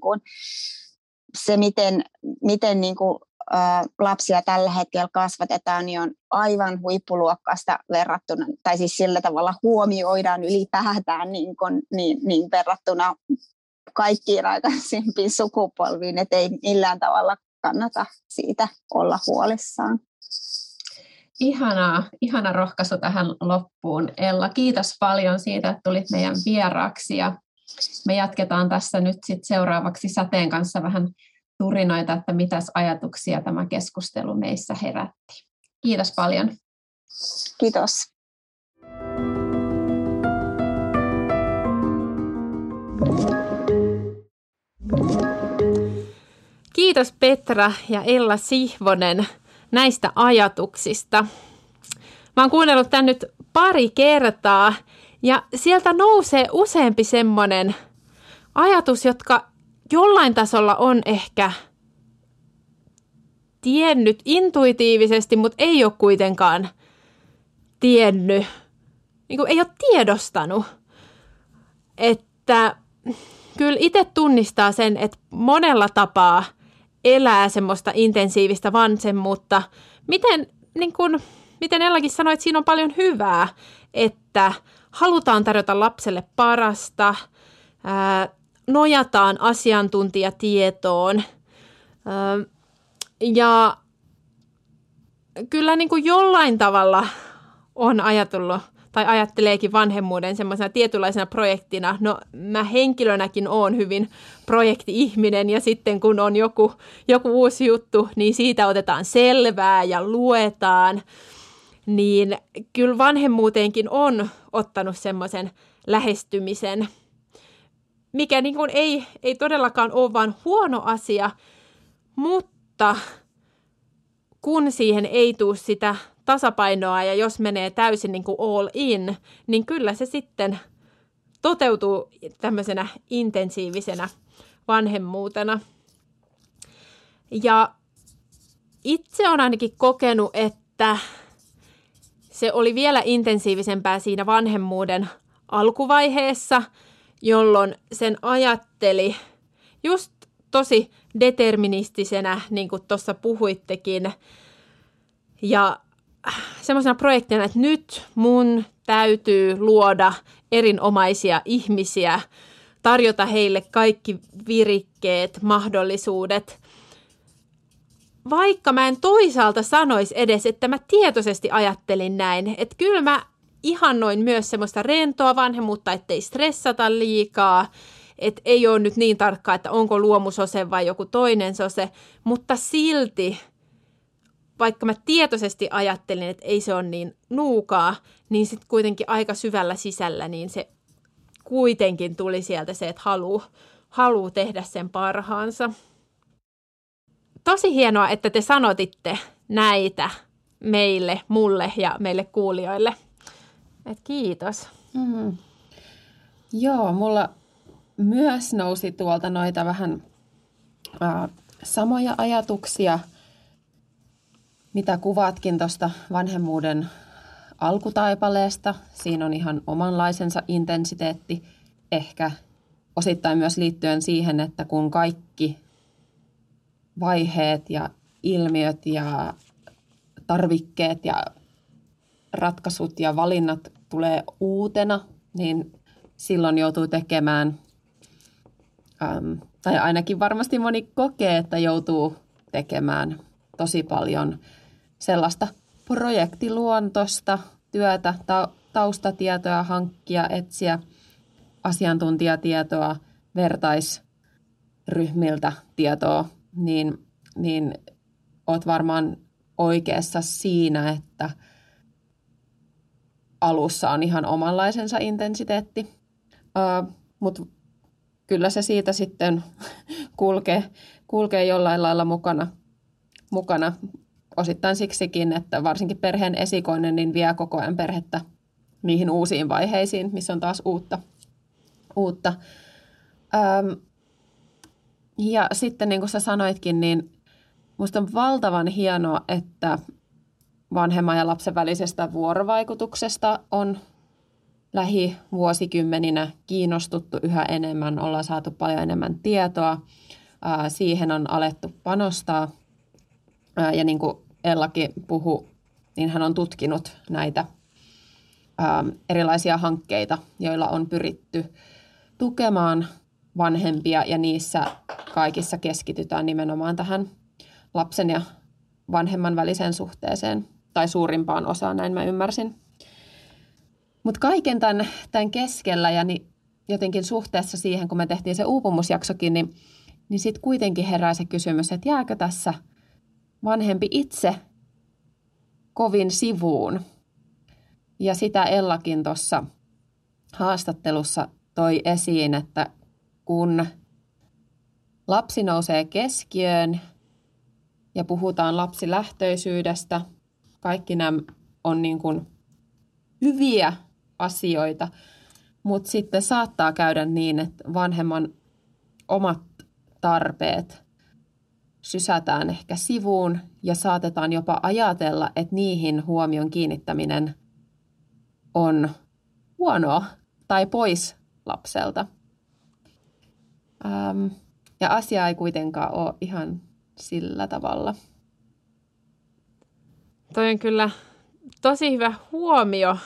Speaker 4: se, miten, miten niin kuin, ä, lapsia tällä hetkellä kasvatetaan, niin on aivan huippuluokkaista verrattuna, tai siis sillä tavalla huomioidaan ylipäätään niin kuin, niin, niin verrattuna kaikkiin aikaisempiin sukupolviin, että ei millään tavalla kannata siitä olla huolissaan.
Speaker 2: Ihanaa, ihana rohkaisu tähän loppuun. Ella, kiitos paljon siitä, että tulit meidän vieraaksi ja me jatketaan tässä nyt sit seuraavaksi Säteen kanssa vähän turinoita, että mitäs ajatuksia tämä keskustelu meissä herätti. Kiitos paljon.
Speaker 4: Kiitos.
Speaker 3: Kiitos Petra ja Ella Sihvonen näistä ajatuksista. Mä oon kuunnellut tän nyt pari kertaa ja sieltä nousee useampi semmoinen ajatus, jotka jollain tasolla on ehkä tiennyt intuitiivisesti, mutta ei ole kuitenkaan tiennyt, niin kuin ei ole tiedostanut, että kyllä itse tunnistaa sen, että monella tapaa elää semmoista intensiivistä vansemmuutta. Miten, niin kuin, miten Ellakin sanoi, että siinä on paljon hyvää, että halutaan tarjota lapselle parasta, ää, nojataan asiantuntijatietoon ää, ja kyllä niin kuin jollain tavalla on ajatellut tai ajatteleekin vanhemmuuden semmoisena tietynlaisena projektina. No mä henkilönäkin oon hyvin projekti-ihminen ja sitten kun on joku, joku uusi juttu, niin siitä otetaan selvää ja luetaan. Niin kyllä vanhemmuuteenkin on ottanut semmoisen lähestymisen, mikä niin kuin ei, ei todellakaan ole vaan huono asia, mutta kun siihen ei tule sitä tasapainoa ja jos menee täysin niin kuin all in, niin kyllä se sitten toteutuu tämmöisenä intensiivisenä vanhemmuutena. Ja itse on ainakin kokenut, että se oli vielä intensiivisempää siinä vanhemmuuden alkuvaiheessa, jolloin sen ajatteli just tosi deterministisenä, niin kuin tuossa puhuittekin. Ja semmoisena projektina, että nyt mun täytyy luoda erinomaisia ihmisiä, tarjota heille kaikki virikkeet, mahdollisuudet. Vaikka mä en toisaalta sanoisi edes, että mä tietoisesti ajattelin näin, että kyllä mä ihannoin myös semmoista rentoa vanhemmuutta, ettei stressata liikaa, että ei ole nyt niin tarkkaa, että onko luomusose vai joku toinen sose, mutta silti – vaikka mä tietoisesti ajattelin, että ei se ole niin nuukaa, niin sitten kuitenkin aika syvällä sisällä, niin se kuitenkin tuli sieltä se, että haluaa haluu tehdä sen parhaansa. Tosi hienoa, että te sanotitte näitä meille, mulle ja meille kuulijoille. Et kiitos. Mm.
Speaker 2: Joo, mulla myös nousi tuolta noita vähän äh, samoja ajatuksia – mitä kuvaatkin tuosta vanhemmuuden alkutaipaleesta. Siinä on ihan omanlaisensa intensiteetti, ehkä osittain myös liittyen siihen, että kun kaikki vaiheet ja ilmiöt ja tarvikkeet ja ratkaisut ja valinnat tulee uutena, niin silloin joutuu tekemään, äm, tai ainakin varmasti moni kokee, että joutuu tekemään tosi paljon – sellaista projektiluontosta työtä, ta- taustatietoa hankkia, etsiä asiantuntijatietoa, vertaisryhmiltä tietoa, niin, niin oot varmaan oikeassa siinä, että alussa on ihan omanlaisensa intensiteetti, uh, mutta kyllä se siitä sitten kulkee, kulkee jollain lailla mukana, mukana osittain siksikin, että varsinkin perheen esikoinen niin vie koko ajan perhettä niihin uusiin vaiheisiin, missä on taas uutta. uutta. Öm, ja sitten niin kuin sä sanoitkin, niin musta on valtavan hienoa, että vanhemman ja lapsen välisestä vuorovaikutuksesta on lähivuosikymmeninä kiinnostuttu yhä enemmän, ollaan saatu paljon enemmän tietoa, siihen on alettu panostaa. Ja niin kuin Ellakin puhu, niin hän on tutkinut näitä ähm, erilaisia hankkeita, joilla on pyritty tukemaan vanhempia ja niissä kaikissa keskitytään nimenomaan tähän lapsen ja vanhemman väliseen suhteeseen. tai suurimpaan osaan, näin mä ymmärsin. Mutta kaiken tämän, tämän keskellä ja niin jotenkin suhteessa siihen, kun me tehtiin se uupumusjaksokin, niin, niin sitten kuitenkin herää se kysymys, että jääkö tässä vanhempi itse kovin sivuun. Ja sitä Ellakin tuossa haastattelussa toi esiin, että kun lapsi nousee keskiöön ja puhutaan lapsilähtöisyydestä, kaikki nämä on niin kuin hyviä asioita, mutta sitten saattaa käydä niin, että vanhemman omat tarpeet sysätään ehkä sivuun ja saatetaan jopa ajatella, että niihin huomion kiinnittäminen on huonoa tai pois lapselta. Ähm, ja asia ei kuitenkaan ole ihan sillä tavalla.
Speaker 3: Toi on kyllä tosi hyvä huomio,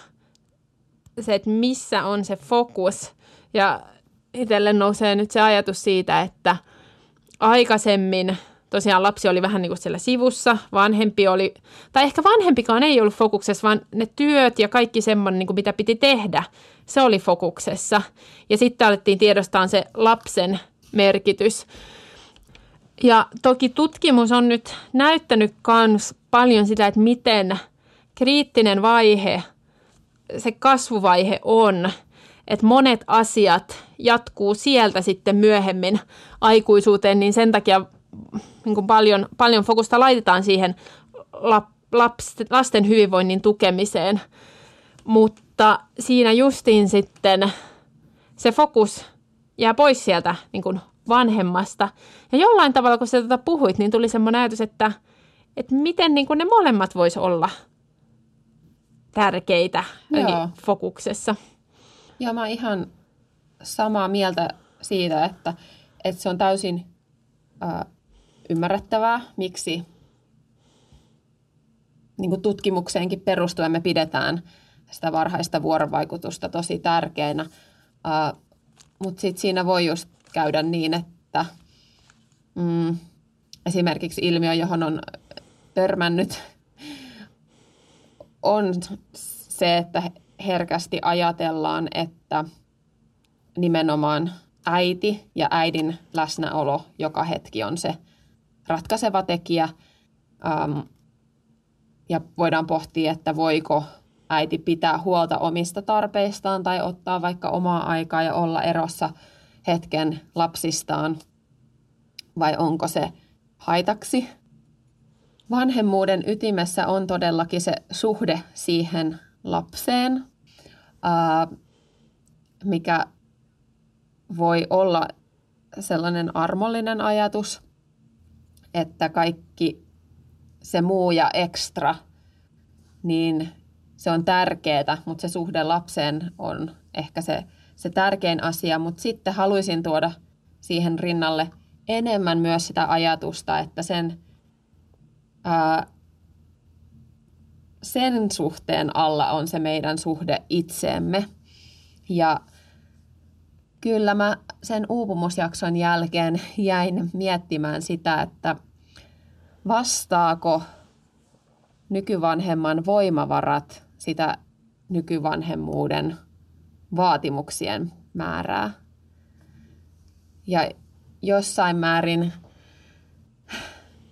Speaker 3: se, että missä on se fokus. Ja itselle nousee nyt se ajatus siitä, että aikaisemmin tosiaan lapsi oli vähän niin kuin siellä sivussa, vanhempi oli, tai ehkä vanhempikaan ei ollut fokuksessa, vaan ne työt ja kaikki semmoinen, niin kuin mitä piti tehdä, se oli fokuksessa. Ja sitten alettiin tiedostaa se lapsen merkitys. Ja toki tutkimus on nyt näyttänyt myös paljon sitä, että miten kriittinen vaihe, se kasvuvaihe on, että monet asiat jatkuu sieltä sitten myöhemmin aikuisuuteen, niin sen takia niin kuin paljon, paljon fokusta laitetaan siihen laps, lasten hyvinvoinnin tukemiseen. Mutta siinä justiin sitten se fokus jää pois sieltä niin kuin vanhemmasta. Ja jollain tavalla, kun sä tätä puhuit, niin tuli semmoinen ajatus, että, että miten niin kuin ne molemmat vois olla tärkeitä Joo. fokuksessa.
Speaker 2: Joo, mä oon ihan samaa mieltä siitä, että, että se on täysin äh, ymmärrettävää, miksi niin kuin tutkimukseenkin perustuen me pidetään sitä varhaista vuorovaikutusta tosi tärkeänä. Uh, Mutta sitten siinä voi just käydä niin, että mm, esimerkiksi ilmiö, johon on törmännyt, on se, että herkästi ajatellaan, että nimenomaan äiti ja äidin läsnäolo joka hetki on se ratkaiseva tekijä. Ähm, ja voidaan pohtia, että voiko äiti pitää huolta omista tarpeistaan tai ottaa vaikka omaa aikaa ja olla erossa hetken lapsistaan vai onko se haitaksi. Vanhemmuuden ytimessä on todellakin se suhde siihen lapseen, mikä voi olla sellainen armollinen ajatus, että kaikki se muu ja ekstra, niin se on tärkeää, mutta se suhde lapseen on ehkä se, se tärkein asia. Mutta sitten haluaisin tuoda siihen rinnalle enemmän myös sitä ajatusta, että sen, ää, sen suhteen alla on se meidän suhde itseemme. Ja kyllä mä sen uupumusjakson jälkeen jäin miettimään sitä, että vastaako nykyvanhemman voimavarat sitä nykyvanhemmuuden vaatimuksien määrää. Ja jossain määrin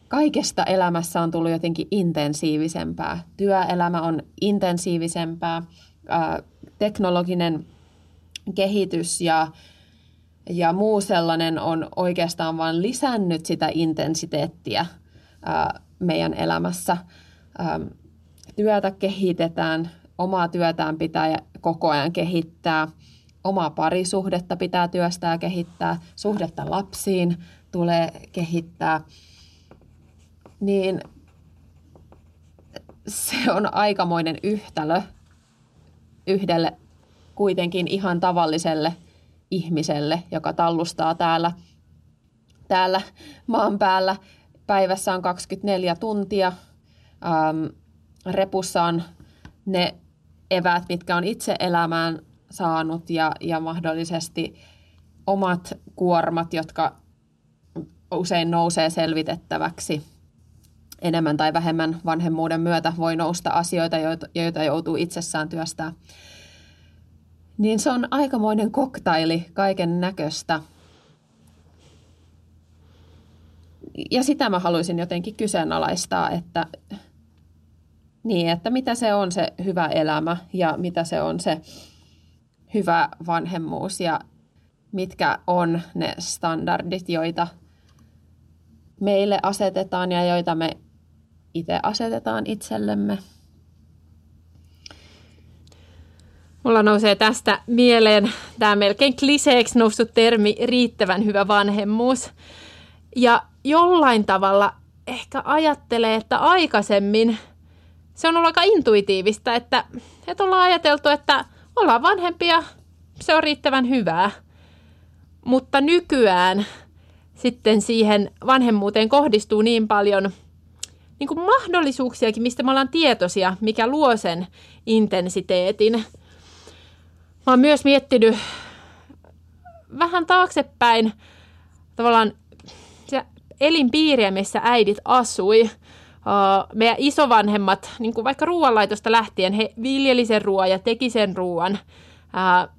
Speaker 2: kaikesta elämässä on tullut jotenkin intensiivisempää. Työelämä on intensiivisempää, teknologinen kehitys ja, ja muu sellainen on oikeastaan vain lisännyt sitä intensiteettiä meidän elämässä. Työtä kehitetään, omaa työtään pitää koko ajan kehittää, omaa parisuhdetta pitää työstää ja kehittää, suhdetta lapsiin tulee kehittää. Niin se on aikamoinen yhtälö yhdelle kuitenkin ihan tavalliselle ihmiselle, joka tallustaa täällä, täällä maan päällä. Päivässä on 24 tuntia. Ähm, repussa on ne eväät, mitkä on itse elämään saanut ja, ja mahdollisesti omat kuormat, jotka usein nousee selvitettäväksi. enemmän tai vähemmän vanhemmuuden myötä voi nousta asioita, joita joutuu itsessään työstää. Niin se on aikamoinen koktaili kaiken näköistä. Ja sitä mä haluaisin jotenkin kyseenalaistaa, että, niin, että mitä se on se hyvä elämä ja mitä se on se hyvä vanhemmuus ja mitkä on ne standardit, joita meille asetetaan ja joita me itse asetetaan itsellemme.
Speaker 3: Mulla nousee tästä mieleen tämä melkein kliseeksi noussut termi riittävän hyvä vanhemmuus. Ja jollain tavalla ehkä ajattelee, että aikaisemmin se on ollut aika intuitiivista, että, että ollaan ajateltu, että ollaan vanhempia, se on riittävän hyvää. Mutta nykyään sitten siihen vanhemmuuteen kohdistuu niin paljon niin kuin mahdollisuuksiakin, mistä me ollaan tietoisia, mikä luo sen intensiteetin. Mä oon myös miettinyt vähän taaksepäin tavallaan elinpiiriä, missä äidit asui. Meidän isovanhemmat, niin kuin vaikka ruoanlaitosta lähtien, he viljeli sen ruoan ja teki sen ruoan.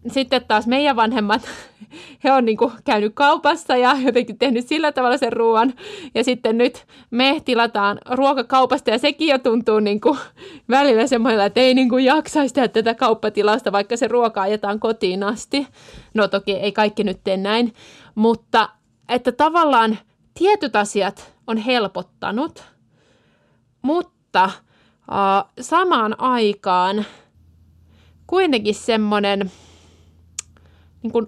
Speaker 3: Sitten taas meidän vanhemmat, he on niin kuin käynyt kaupassa ja jotenkin tehnyt sillä tavalla sen ruoan. Ja sitten nyt me tilataan ruokakaupasta ja sekin jo tuntuu niin kuin välillä semmoilla, että ei niin kuin jaksaisi tehdä tätä kauppatilasta, vaikka se ruoka ajetaan kotiin asti. No toki ei kaikki nyt tee näin, mutta että tavallaan tietyt asiat on helpottanut, mutta samaan aikaan – kuitenkin semmoinen niin kuin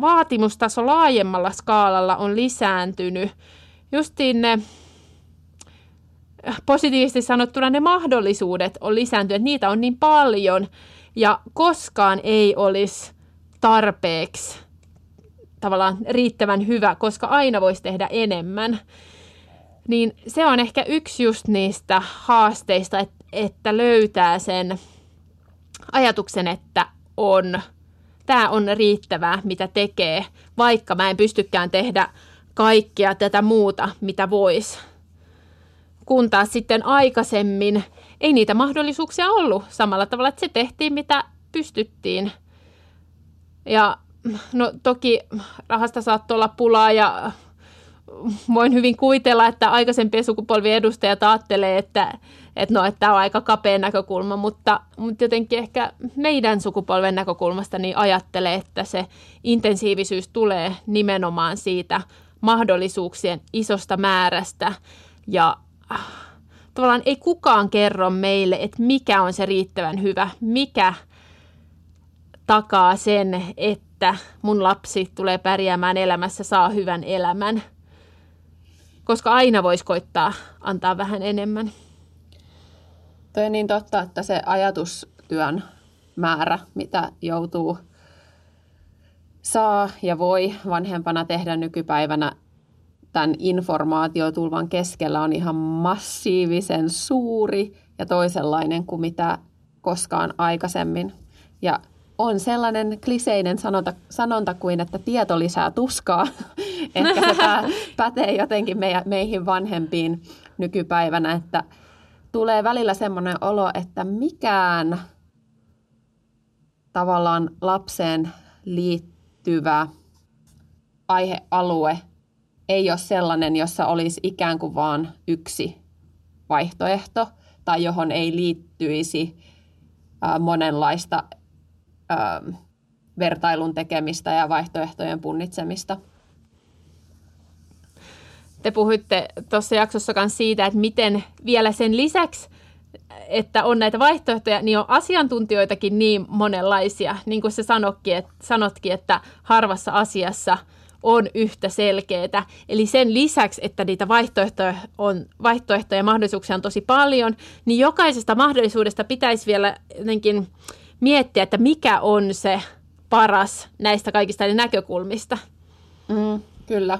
Speaker 3: vaatimustaso laajemmalla skaalalla on lisääntynyt. Justiin ne positiivisesti sanottuna ne mahdollisuudet on lisääntynyt, niitä on niin paljon ja koskaan ei olisi tarpeeksi tavallaan riittävän hyvä, koska aina voisi tehdä enemmän. Niin se on ehkä yksi just niistä haasteista, että löytää sen ajatuksen, että on, tämä on riittävää, mitä tekee, vaikka mä en pystykään tehdä kaikkea tätä muuta, mitä vois. Kun taas sitten aikaisemmin ei niitä mahdollisuuksia ollut samalla tavalla, että se tehtiin, mitä pystyttiin. Ja no toki rahasta saattoi olla pulaa ja voin hyvin kuitella, että aikaisempien sukupolvien edustajat ajattelee, että, että, no, että tämä on aika kapea näkökulma, mutta, mutta jotenkin ehkä meidän sukupolven näkökulmasta niin ajattelee, että se intensiivisyys tulee nimenomaan siitä mahdollisuuksien isosta määrästä. Ja äh, tavallaan ei kukaan kerro meille, että mikä on se riittävän hyvä, mikä takaa sen, että mun lapsi tulee pärjäämään elämässä, saa hyvän elämän – koska aina voisi koittaa antaa vähän enemmän.
Speaker 2: Toi on niin totta, että se ajatustyön määrä, mitä joutuu saa ja voi vanhempana tehdä nykypäivänä tämän informaatiotulvan keskellä on ihan massiivisen suuri ja toisenlainen kuin mitä koskaan aikaisemmin. Ja on sellainen kliseinen sanonta, sanonta kuin, että tieto lisää tuskaa. Ehkä se pätee jotenkin meidän, meihin vanhempiin nykypäivänä, että tulee välillä semmoinen olo, että mikään tavallaan lapseen liittyvä aihealue ei ole sellainen, jossa olisi ikään kuin vain yksi vaihtoehto tai johon ei liittyisi monenlaista ö, vertailun tekemistä ja vaihtoehtojen punnitsemista.
Speaker 3: Te puhuitte tuossa jaksossa myös siitä, että miten vielä sen lisäksi, että on näitä vaihtoehtoja, niin on asiantuntijoitakin niin monenlaisia. Niin kuin se sanotkin, että, sanotkin, että harvassa asiassa on yhtä selkeää. Eli sen lisäksi, että niitä vaihtoehtoja, on, vaihtoehtoja ja mahdollisuuksia on tosi paljon, niin jokaisesta mahdollisuudesta pitäisi vielä jotenkin miettiä, että mikä on se paras näistä kaikista näkökulmista.
Speaker 2: Mm, kyllä.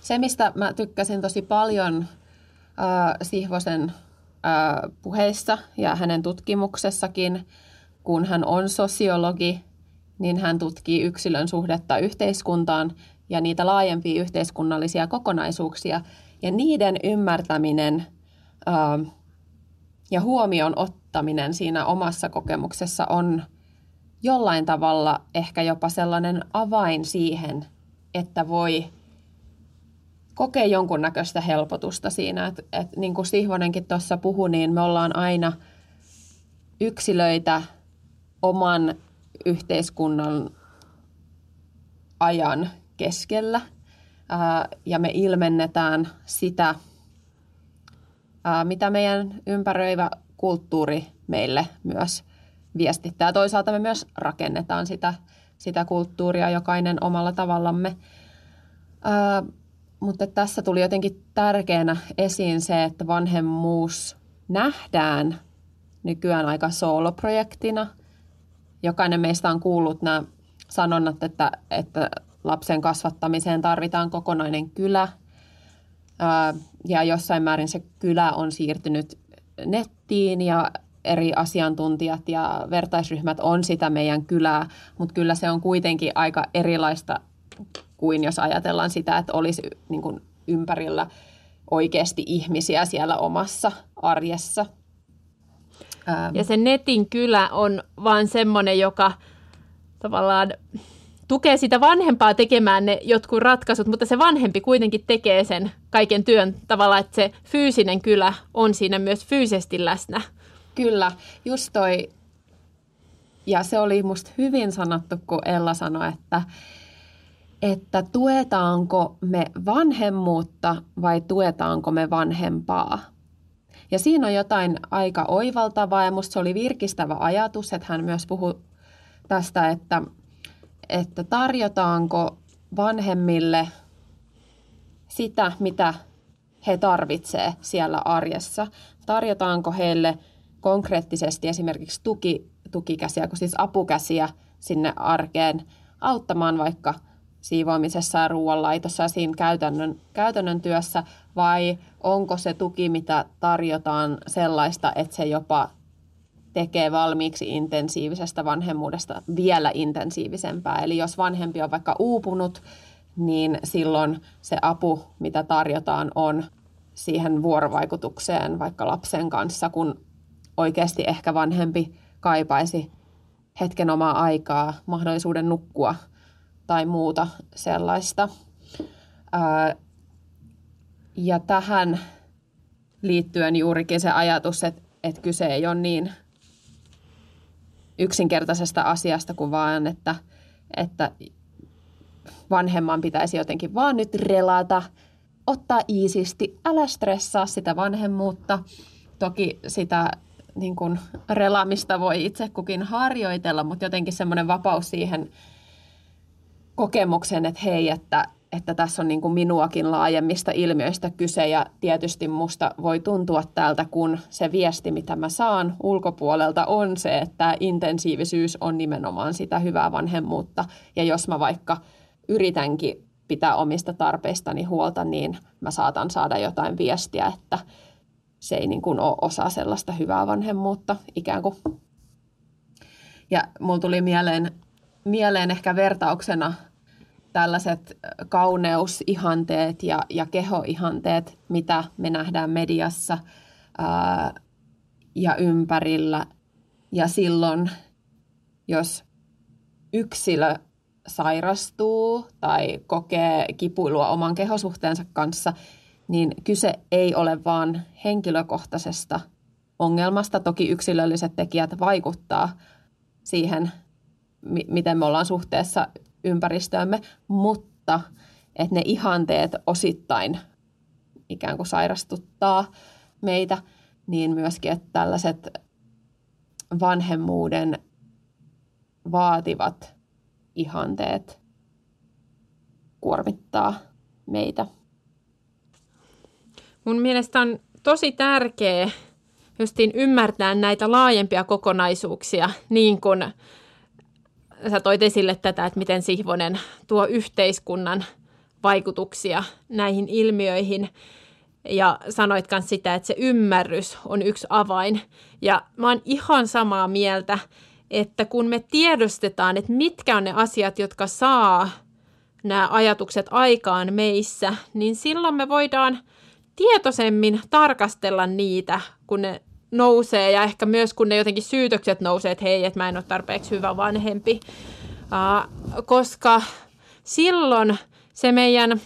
Speaker 2: Se, mistä mä tykkäsin tosi paljon äh, Sihvosen äh, puheissa ja hänen tutkimuksessakin, kun hän on sosiologi, niin hän tutkii yksilön suhdetta yhteiskuntaan ja niitä laajempia yhteiskunnallisia kokonaisuuksia. Ja niiden ymmärtäminen ää, ja huomioon ottaminen siinä omassa kokemuksessa on jollain tavalla ehkä jopa sellainen avain siihen, että voi kokea jonkunnäköistä helpotusta siinä. Että et, niin kuin Sihvonenkin tuossa puhui, niin me ollaan aina yksilöitä oman yhteiskunnan ajan keskellä ja me ilmennetään sitä, mitä meidän ympäröivä kulttuuri meille myös viestittää. Toisaalta me myös rakennetaan sitä, sitä kulttuuria jokainen omalla tavallamme. Ää, mutta tässä tuli jotenkin tärkeänä esiin se, että vanhemmuus nähdään nykyään aika sooloprojektina. Jokainen meistä on kuullut nämä sanonnat, että, että lapsen kasvattamiseen tarvitaan kokonainen kylä. Ja jossain määrin se kylä on siirtynyt nettiin ja eri asiantuntijat ja vertaisryhmät on sitä meidän kylää, mutta kyllä se on kuitenkin aika erilaista kuin jos ajatellaan sitä, että olisi niin kuin ympärillä oikeasti ihmisiä siellä omassa arjessa.
Speaker 3: Ja se netin kylä on vaan semmoinen, joka tavallaan tukee sitä vanhempaa tekemään ne jotkut ratkaisut, mutta se vanhempi kuitenkin tekee sen kaiken työn tavalla, että se fyysinen kylä on siinä myös fyysisesti läsnä.
Speaker 2: Kyllä, just toi, ja se oli musta hyvin sanottu, kun Ella sanoi, että, että tuetaanko me vanhemmuutta vai tuetaanko me vanhempaa. Ja siinä on jotain aika oivaltavaa ja musta se oli virkistävä ajatus, että hän myös puhui tästä, että, että tarjotaanko vanhemmille sitä, mitä he tarvitsevat siellä arjessa. Tarjotaanko heille konkreettisesti esimerkiksi tuki, tukikäsiä, siis apukäsiä sinne arkeen auttamaan vaikka siivoamisessa ja ruoanlaitossa ja siinä käytännön, käytännön työssä, vai onko se tuki, mitä tarjotaan sellaista, että se jopa tekee valmiiksi intensiivisestä vanhemmuudesta vielä intensiivisempää. Eli jos vanhempi on vaikka uupunut, niin silloin se apu, mitä tarjotaan, on siihen vuorovaikutukseen vaikka lapsen kanssa, kun oikeasti ehkä vanhempi kaipaisi hetken omaa aikaa, mahdollisuuden nukkua tai muuta sellaista. Ja tähän liittyen juurikin se ajatus, että, että kyse ei ole niin yksinkertaisesta asiasta kuin vaan, että, että vanhemman pitäisi jotenkin vaan nyt relata, ottaa iisisti, älä stressaa sitä vanhemmuutta. Toki sitä niin kuin relaamista voi itse kukin harjoitella, mutta jotenkin semmoinen vapaus siihen kokemuksen, että hei, että, että tässä on niin kuin minuakin laajemmista ilmiöistä kyse ja tietysti musta voi tuntua tältä, kun se viesti, mitä mä saan ulkopuolelta on se, että intensiivisyys on nimenomaan sitä hyvää vanhemmuutta ja jos mä vaikka yritänkin pitää omista tarpeistani huolta, niin mä saatan saada jotain viestiä, että se ei niin kuin ole osa sellaista hyvää vanhemmuutta ikään kuin. Ja mulla tuli mieleen, mieleen ehkä vertauksena tällaiset kauneusihanteet ja, ja kehoihanteet, mitä me nähdään mediassa ää, ja ympärillä. Ja silloin, jos yksilö sairastuu tai kokee kipuilua oman kehosuhteensa kanssa, niin kyse ei ole vain henkilökohtaisesta ongelmasta. Toki yksilölliset tekijät vaikuttaa siihen, miten me ollaan suhteessa ympäristöömme, mutta että ne ihanteet osittain ikään kuin sairastuttaa meitä, niin myöskin, että tällaiset vanhemmuuden vaativat ihanteet kuormittaa meitä.
Speaker 3: Mun mielestä on tosi tärkeää justiin ymmärtää näitä laajempia kokonaisuuksia, niin kuin sä toit esille tätä, että miten Sihvonen tuo yhteiskunnan vaikutuksia näihin ilmiöihin. Ja sanoit myös sitä, että se ymmärrys on yksi avain. Ja mä oon ihan samaa mieltä, että kun me tiedostetaan, että mitkä on ne asiat, jotka saa nämä ajatukset aikaan meissä, niin silloin me voidaan tietoisemmin tarkastella niitä, kun ne nousee ja ehkä myös kun ne jotenkin syytökset nousee, että hei, että mä en ole tarpeeksi hyvä vanhempi, uh, koska silloin se meidän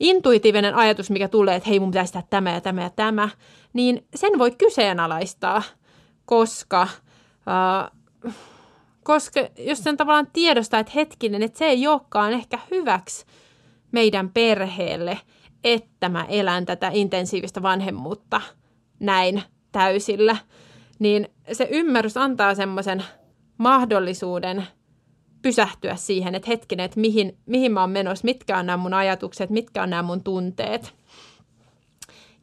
Speaker 3: intuitiivinen ajatus, mikä tulee, että hei, mun pitäisi tehdä tämä ja tämä ja tämä, niin sen voi kyseenalaistaa, koska, uh, koska jos sen tavallaan tiedostaa, että hetkinen, että se ei olekaan ehkä hyväksi meidän perheelle, että mä elän tätä intensiivistä vanhemmuutta näin täysillä, niin se ymmärrys antaa semmoisen mahdollisuuden pysähtyä siihen, että hetkinen, että mihin, mihin mä oon menossa, mitkä on nämä mun ajatukset, mitkä on nämä mun tunteet.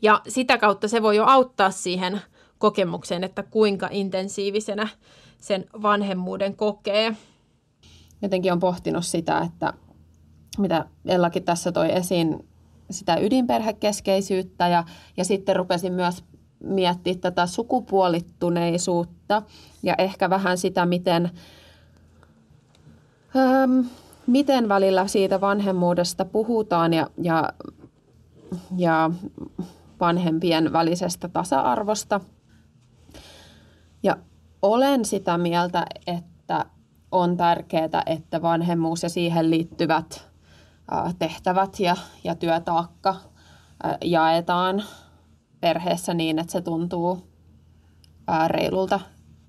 Speaker 3: Ja sitä kautta se voi jo auttaa siihen kokemukseen, että kuinka intensiivisenä sen vanhemmuuden kokee.
Speaker 2: Jotenkin on pohtinut sitä, että mitä Ellakin tässä toi esiin, sitä ydinperhekeskeisyyttä ja, ja sitten rupesin myös miettiä tätä sukupuolittuneisuutta ja ehkä vähän sitä, miten, ähm, miten välillä siitä vanhemmuudesta puhutaan ja, ja, ja vanhempien välisestä tasa-arvosta. Ja olen sitä mieltä, että on tärkeää, että vanhemmuus ja siihen liittyvät tehtävät ja, ja työtaakka jaetaan perheessä niin, että se tuntuu reilulta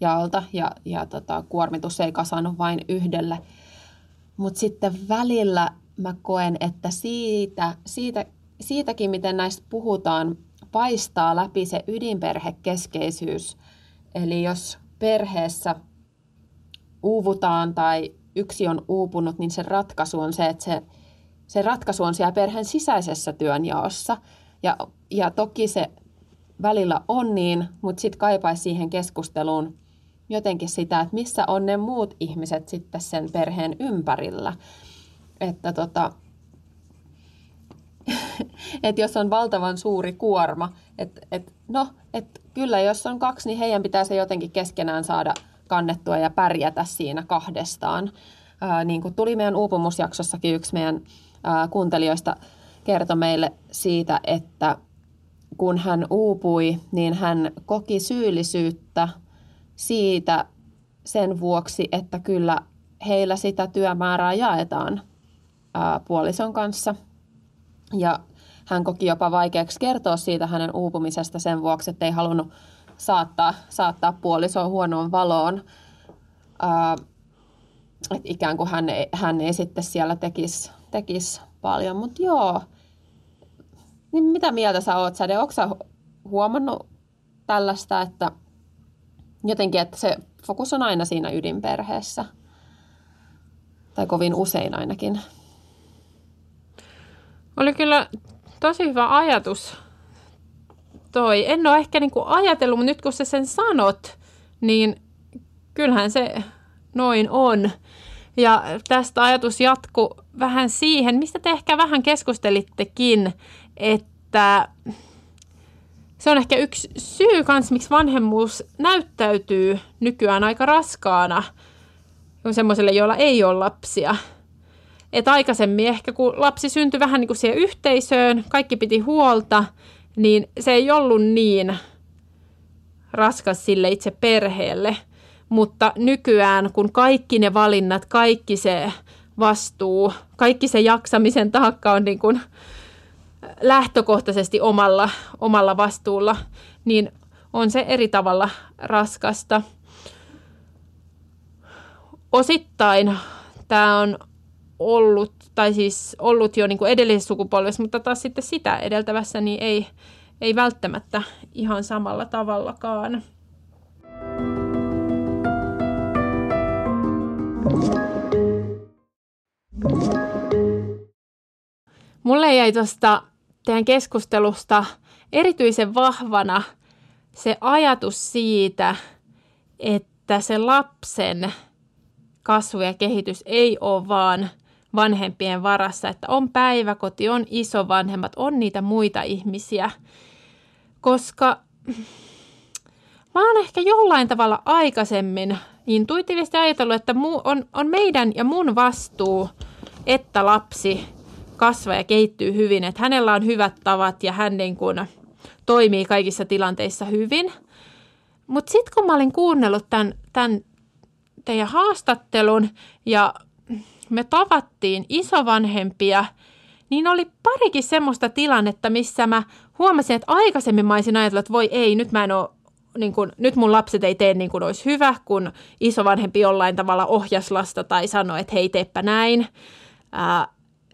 Speaker 2: jaalta ja, ja tota, kuormitus ei kasannut vain yhdelle. Mutta sitten välillä mä koen, että siitä, siitä, siitäkin, miten näistä puhutaan, paistaa läpi se ydinperhekeskeisyys. Eli jos perheessä uuvutaan tai yksi on uupunut, niin se ratkaisu on se, että se, se ratkaisu on siellä perheen sisäisessä työnjaossa. Ja, ja toki se välillä on niin, mutta sitten kaipaisi siihen keskusteluun jotenkin sitä, että missä on ne muut ihmiset sitten sen perheen ympärillä. Että tota, et jos on valtavan suuri kuorma, että et, no, et kyllä jos on kaksi, niin heidän pitää se jotenkin keskenään saada kannettua ja pärjätä siinä kahdestaan. Ää, niin kuin tuli meidän uupumusjaksossakin yksi meidän ää, kuuntelijoista kertoi meille siitä, että kun hän uupui, niin hän koki syyllisyyttä siitä sen vuoksi, että kyllä heillä sitä työmäärää jaetaan ää, puolison kanssa. Ja hän koki jopa vaikeaksi kertoa siitä hänen uupumisesta sen vuoksi, että ei halunnut saattaa, saattaa puolisoa huonoon valoon. Ää, ikään kuin hän hän ei sitten siellä tekisi tekis paljon. Mutta joo, niin mitä mieltä sä oot, Säde? Onko sä huomannut tällaista, että jotenkin, että se fokus on aina siinä ydinperheessä? Tai kovin usein ainakin.
Speaker 3: Oli kyllä tosi hyvä ajatus toi. En ole ehkä niinku ajatellut, mutta nyt kun sä sen sanot, niin kyllähän se noin on. Ja tästä ajatus jatku vähän siihen, mistä te ehkä vähän keskustelittekin, että se on ehkä yksi syy kans, miksi vanhemmuus näyttäytyy nykyään aika raskaana semmoiselle, joilla ei ole lapsia. Et aikaisemmin ehkä kun lapsi syntyi vähän niin kuin siihen yhteisöön, kaikki piti huolta, niin se ei ollut niin raskas sille itse perheelle. Mutta nykyään, kun kaikki ne valinnat, kaikki se vastuu, kaikki se jaksamisen taakka on niin kuin lähtökohtaisesti omalla, omalla vastuulla, niin on se eri tavalla raskasta. Osittain tämä on ollut, tai siis ollut jo niin kuin edellisessä sukupolvessa, mutta taas sitten sitä edeltävässä niin ei, ei välttämättä ihan samalla tavallakaan. Mulle jäi tuosta teidän keskustelusta erityisen vahvana se ajatus siitä, että se lapsen kasvu ja kehitys ei ole vaan vanhempien varassa, että on päiväkoti, on isovanhemmat, on niitä muita ihmisiä, koska mä oon ehkä jollain tavalla aikaisemmin intuitiivisesti ajatellut, että on, on meidän ja mun vastuu, että lapsi kasvaa ja kehittyy hyvin, että hänellä on hyvät tavat ja hän niin kuin toimii kaikissa tilanteissa hyvin. Mutta sitten kun mä olin kuunnellut tämän, tämän teidän haastattelun ja me tavattiin isovanhempia, niin oli parikin semmoista tilannetta, missä mä huomasin, että aikaisemmin mä olisin ajatellut, että voi ei, nyt mä en ole niin kun, nyt mun lapset ei tee niin kuin olisi hyvä, kun isovanhempi jollain tavalla ohjas lasta tai sanoi, että hei, teepä näin. Ää,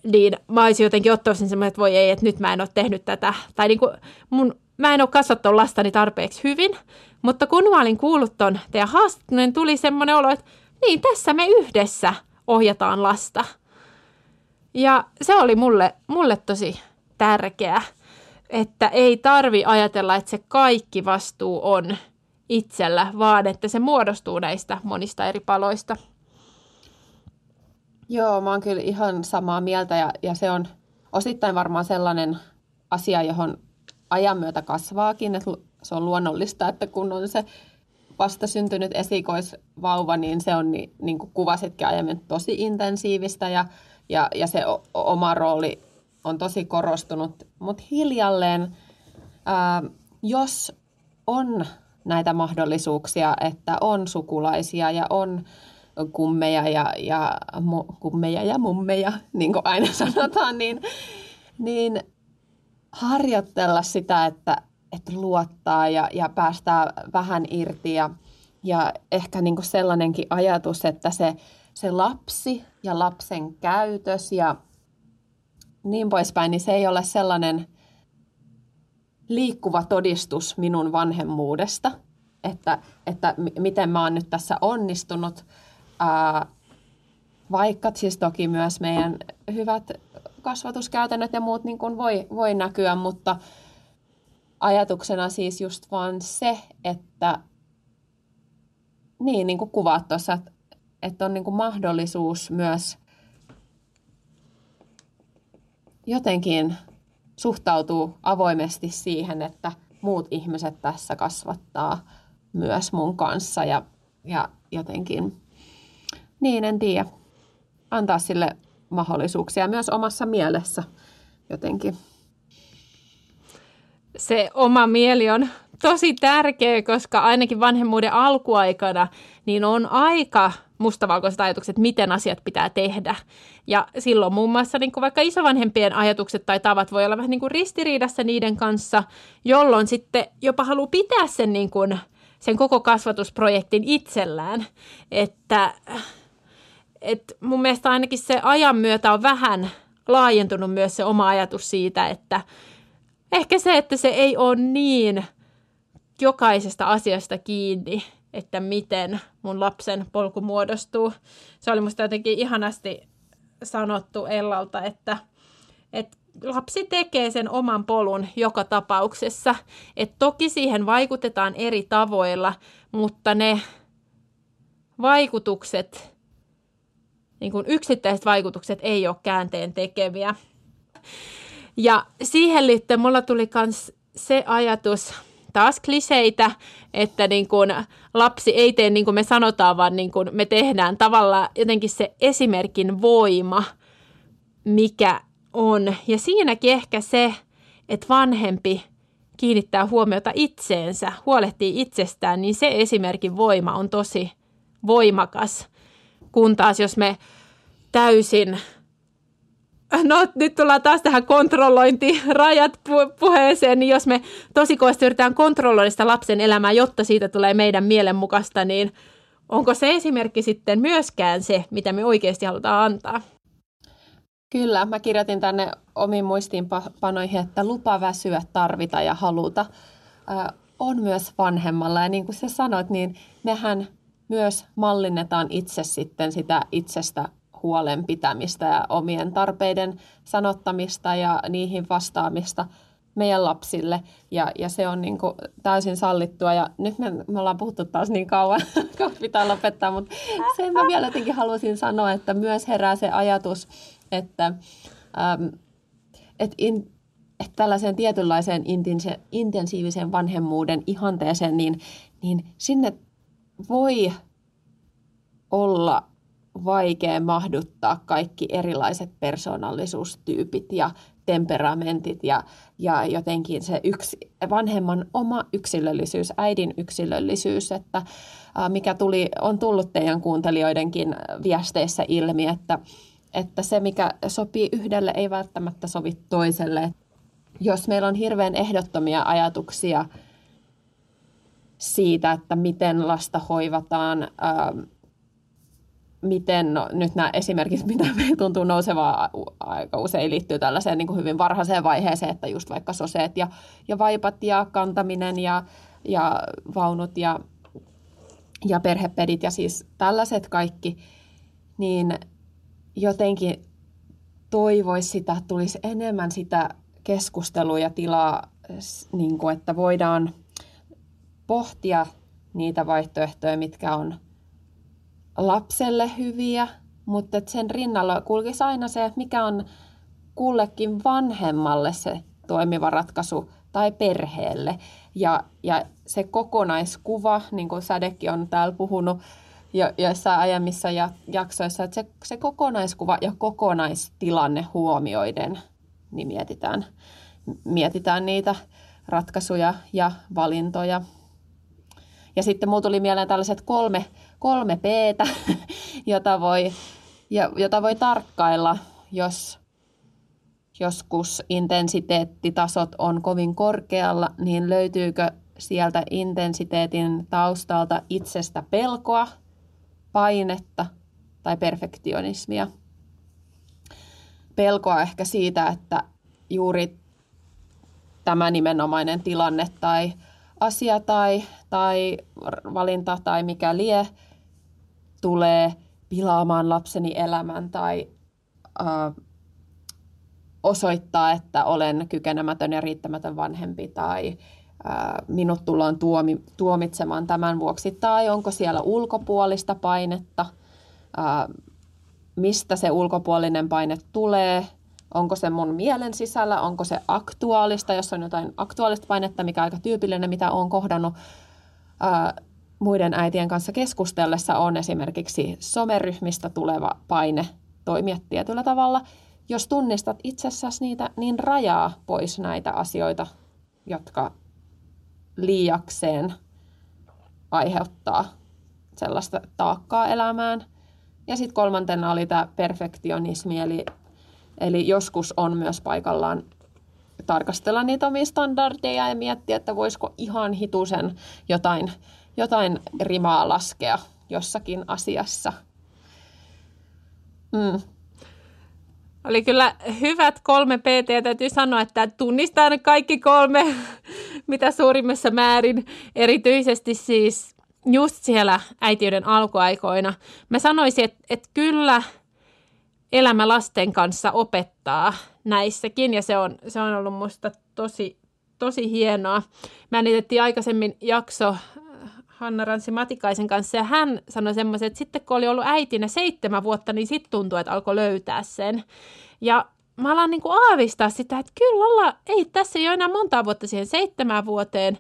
Speaker 3: niin mä olisin jotenkin ottanut sen semmoinen, että voi ei, että nyt mä en ole tehnyt tätä. Tai niin kuin mun, mä en ole kasvattanut lastani tarpeeksi hyvin. Mutta kun mä olin kuullut ton teidän haastattelun, niin tuli semmoinen olo, että niin, tässä me yhdessä ohjataan lasta. Ja se oli mulle, mulle tosi tärkeä, että ei tarvi ajatella, että se kaikki vastuu on itsellä, vaan että se muodostuu näistä monista eri paloista.
Speaker 2: Joo, mä oon kyllä ihan samaa mieltä ja, ja se on osittain varmaan sellainen asia, johon ajan myötä kasvaakin, että se on luonnollista, että kun on se vasta syntynyt esikoisvauva, niin se on, niin, niin kuin kuvasitkin aiemmin, tosi intensiivistä ja, ja, ja se o, oma rooli on tosi korostunut. Mutta hiljalleen, ää, jos on näitä mahdollisuuksia, että on sukulaisia ja on kummeja ja, ja, mu, kummeja ja mummeja, niin kuin aina sanotaan, niin, niin harjoitella sitä, että, että luottaa ja, ja päästää vähän irti ja, ja ehkä niin kuin sellainenkin ajatus, että se, se lapsi ja lapsen käytös ja niin poispäin, niin se ei ole sellainen liikkuva todistus minun vanhemmuudesta, että, että miten mä oon nyt tässä onnistunut, vaikka siis toki myös meidän hyvät kasvatuskäytännöt ja muut niin kuin voi, voi näkyä, mutta ajatuksena siis just vaan se, että niin, niin kuin kuvaat tuossa, että, että on niin kuin mahdollisuus myös jotenkin suhtautuu avoimesti siihen, että muut ihmiset tässä kasvattaa myös mun kanssa ja, ja jotenkin, niin en tiedä, antaa sille mahdollisuuksia myös omassa mielessä jotenkin.
Speaker 3: Se oma mieli on tosi tärkeä, koska ainakin vanhemmuuden alkuaikana niin on aika mustavalkoiset ajatukset, miten asiat pitää tehdä. Ja silloin muun muassa niin kuin vaikka isovanhempien ajatukset tai tavat voi olla vähän niin kuin ristiriidassa niiden kanssa, jolloin sitten jopa haluaa pitää sen, niin kuin, sen koko kasvatusprojektin itsellään. Että, että mun mielestä ainakin se ajan myötä on vähän laajentunut myös se oma ajatus siitä, että ehkä se, että se ei ole niin jokaisesta asiasta kiinni, että miten mun lapsen polku muodostuu. Se oli musta jotenkin ihanasti sanottu Ellalta, että, että lapsi tekee sen oman polun joka tapauksessa. Et toki siihen vaikutetaan eri tavoilla, mutta ne vaikutukset, niin kuin yksittäiset vaikutukset ei ole käänteen tekeviä. Ja siihen liittyen mulla tuli myös se ajatus, taas kliseitä, että niin kuin lapsi ei tee niin kuin me sanotaan, vaan niin kuin me tehdään tavallaan jotenkin se esimerkin voima, mikä on. Ja siinäkin ehkä se, että vanhempi kiinnittää huomiota itseensä, huolehtii itsestään, niin se esimerkin voima on tosi voimakas. Kun taas jos me täysin No nyt tullaan taas tähän kontrollointirajat puheeseen, niin jos me tosikoisesti yritetään kontrolloida sitä lapsen elämää, jotta siitä tulee meidän mielenmukaista, niin onko se esimerkki sitten myöskään se, mitä me oikeasti halutaan antaa?
Speaker 2: Kyllä, mä kirjoitin tänne omiin muistiinpanoihin, että lupa väsyä, tarvita ja haluta on myös vanhemmalla. Ja niin kuin sä sanoit, niin mehän myös mallinnetaan itse sitten sitä itsestä huolen pitämistä ja omien tarpeiden sanottamista ja niihin vastaamista meidän lapsille. Ja, ja se on niin kuin täysin sallittua. Ja nyt me, me ollaan puhuttu taas niin kauan, kun pitää lopettaa, mutta sen mä vielä jotenkin halusin sanoa, että myös herää se ajatus, että, ähm, että, in, että tällaiseen tietynlaiseen intensiivisen vanhemmuuden ihanteeseen, niin, niin sinne voi olla vaikea mahduttaa kaikki erilaiset persoonallisuustyypit ja temperamentit ja, ja jotenkin se yksi, vanhemman oma yksilöllisyys, äidin yksilöllisyys, että mikä tuli, on tullut teidän kuuntelijoidenkin viesteissä ilmi, että, että se mikä sopii yhdelle ei välttämättä sovi toiselle. Jos meillä on hirveän ehdottomia ajatuksia siitä, että miten lasta hoivataan, miten, no, nyt nämä esimerkit, mitä me tuntuu nousevaa aika usein liittyy tällaiseen niin kuin hyvin varhaiseen vaiheeseen, että just vaikka soseet ja, ja vaipat ja kantaminen ja, ja vaunut ja, ja perhepedit ja siis tällaiset kaikki, niin jotenkin toivoisi sitä, tulisi enemmän sitä keskustelua ja tilaa, niin kuin, että voidaan pohtia niitä vaihtoehtoja, mitkä on – lapselle hyviä, mutta sen rinnalla kulkisi aina se, mikä on kullekin vanhemmalle se toimiva ratkaisu tai perheelle. Ja, ja se kokonaiskuva, niin kuin Sädekin on täällä puhunut jo, joissain aiemmissa jaksoissa, että se, se kokonaiskuva ja kokonaistilanne huomioiden, niin mietitään, mietitään niitä ratkaisuja ja valintoja. Ja sitten mulla tuli mieleen tällaiset kolme, kolme p jota voi, jota voi tarkkailla, jos joskus intensiteettitasot on kovin korkealla, niin löytyykö sieltä intensiteetin taustalta itsestä pelkoa, painetta tai perfektionismia. Pelkoa ehkä siitä, että juuri tämä nimenomainen tilanne tai asia tai, tai valinta tai mikä lie tulee pilaamaan lapseni elämän tai äh, osoittaa, että olen kykenemätön ja riittämätön vanhempi tai äh, minut tullaan tuomi, tuomitsemaan tämän vuoksi. Tai onko siellä ulkopuolista painetta, äh, mistä se ulkopuolinen paine tulee, Onko se mun mielen sisällä, onko se aktuaalista, jos on jotain aktuaalista painetta, mikä on aika tyypillinen, mitä olen kohdannut ää, muiden äitien kanssa keskustellessa, on esimerkiksi someryhmistä tuleva paine toimia tietyllä tavalla. Jos tunnistat itsessäsi niitä, niin rajaa pois näitä asioita, jotka liiakseen aiheuttaa sellaista taakkaa elämään. Ja sitten kolmantena oli tämä perfektionismi, eli Eli joskus on myös paikallaan tarkastella niitä omia standardeja ja miettiä, että voisiko ihan hitusen jotain, jotain rimaa laskea jossakin asiassa.
Speaker 3: Mm. Oli kyllä hyvät kolme PT täytyy sanoa, että tunnistan kaikki kolme, mitä suurimmassa määrin, erityisesti siis just siellä äitiyden alkuaikoina. Mä sanoisin, että, että kyllä – elämä lasten kanssa opettaa näissäkin ja se on, se on ollut musta tosi, tosi hienoa. Mä äänitettiin aikaisemmin jakso äh, Hanna Ranssi Matikaisen kanssa ja hän sanoi semmoisen, että sitten kun oli ollut äitinä seitsemän vuotta, niin sitten tuntui, että alkoi löytää sen. Ja mä alan niin kuin aavistaa sitä, että kyllä olla, ei tässä ei ole enää monta vuotta siihen seitsemään vuoteen,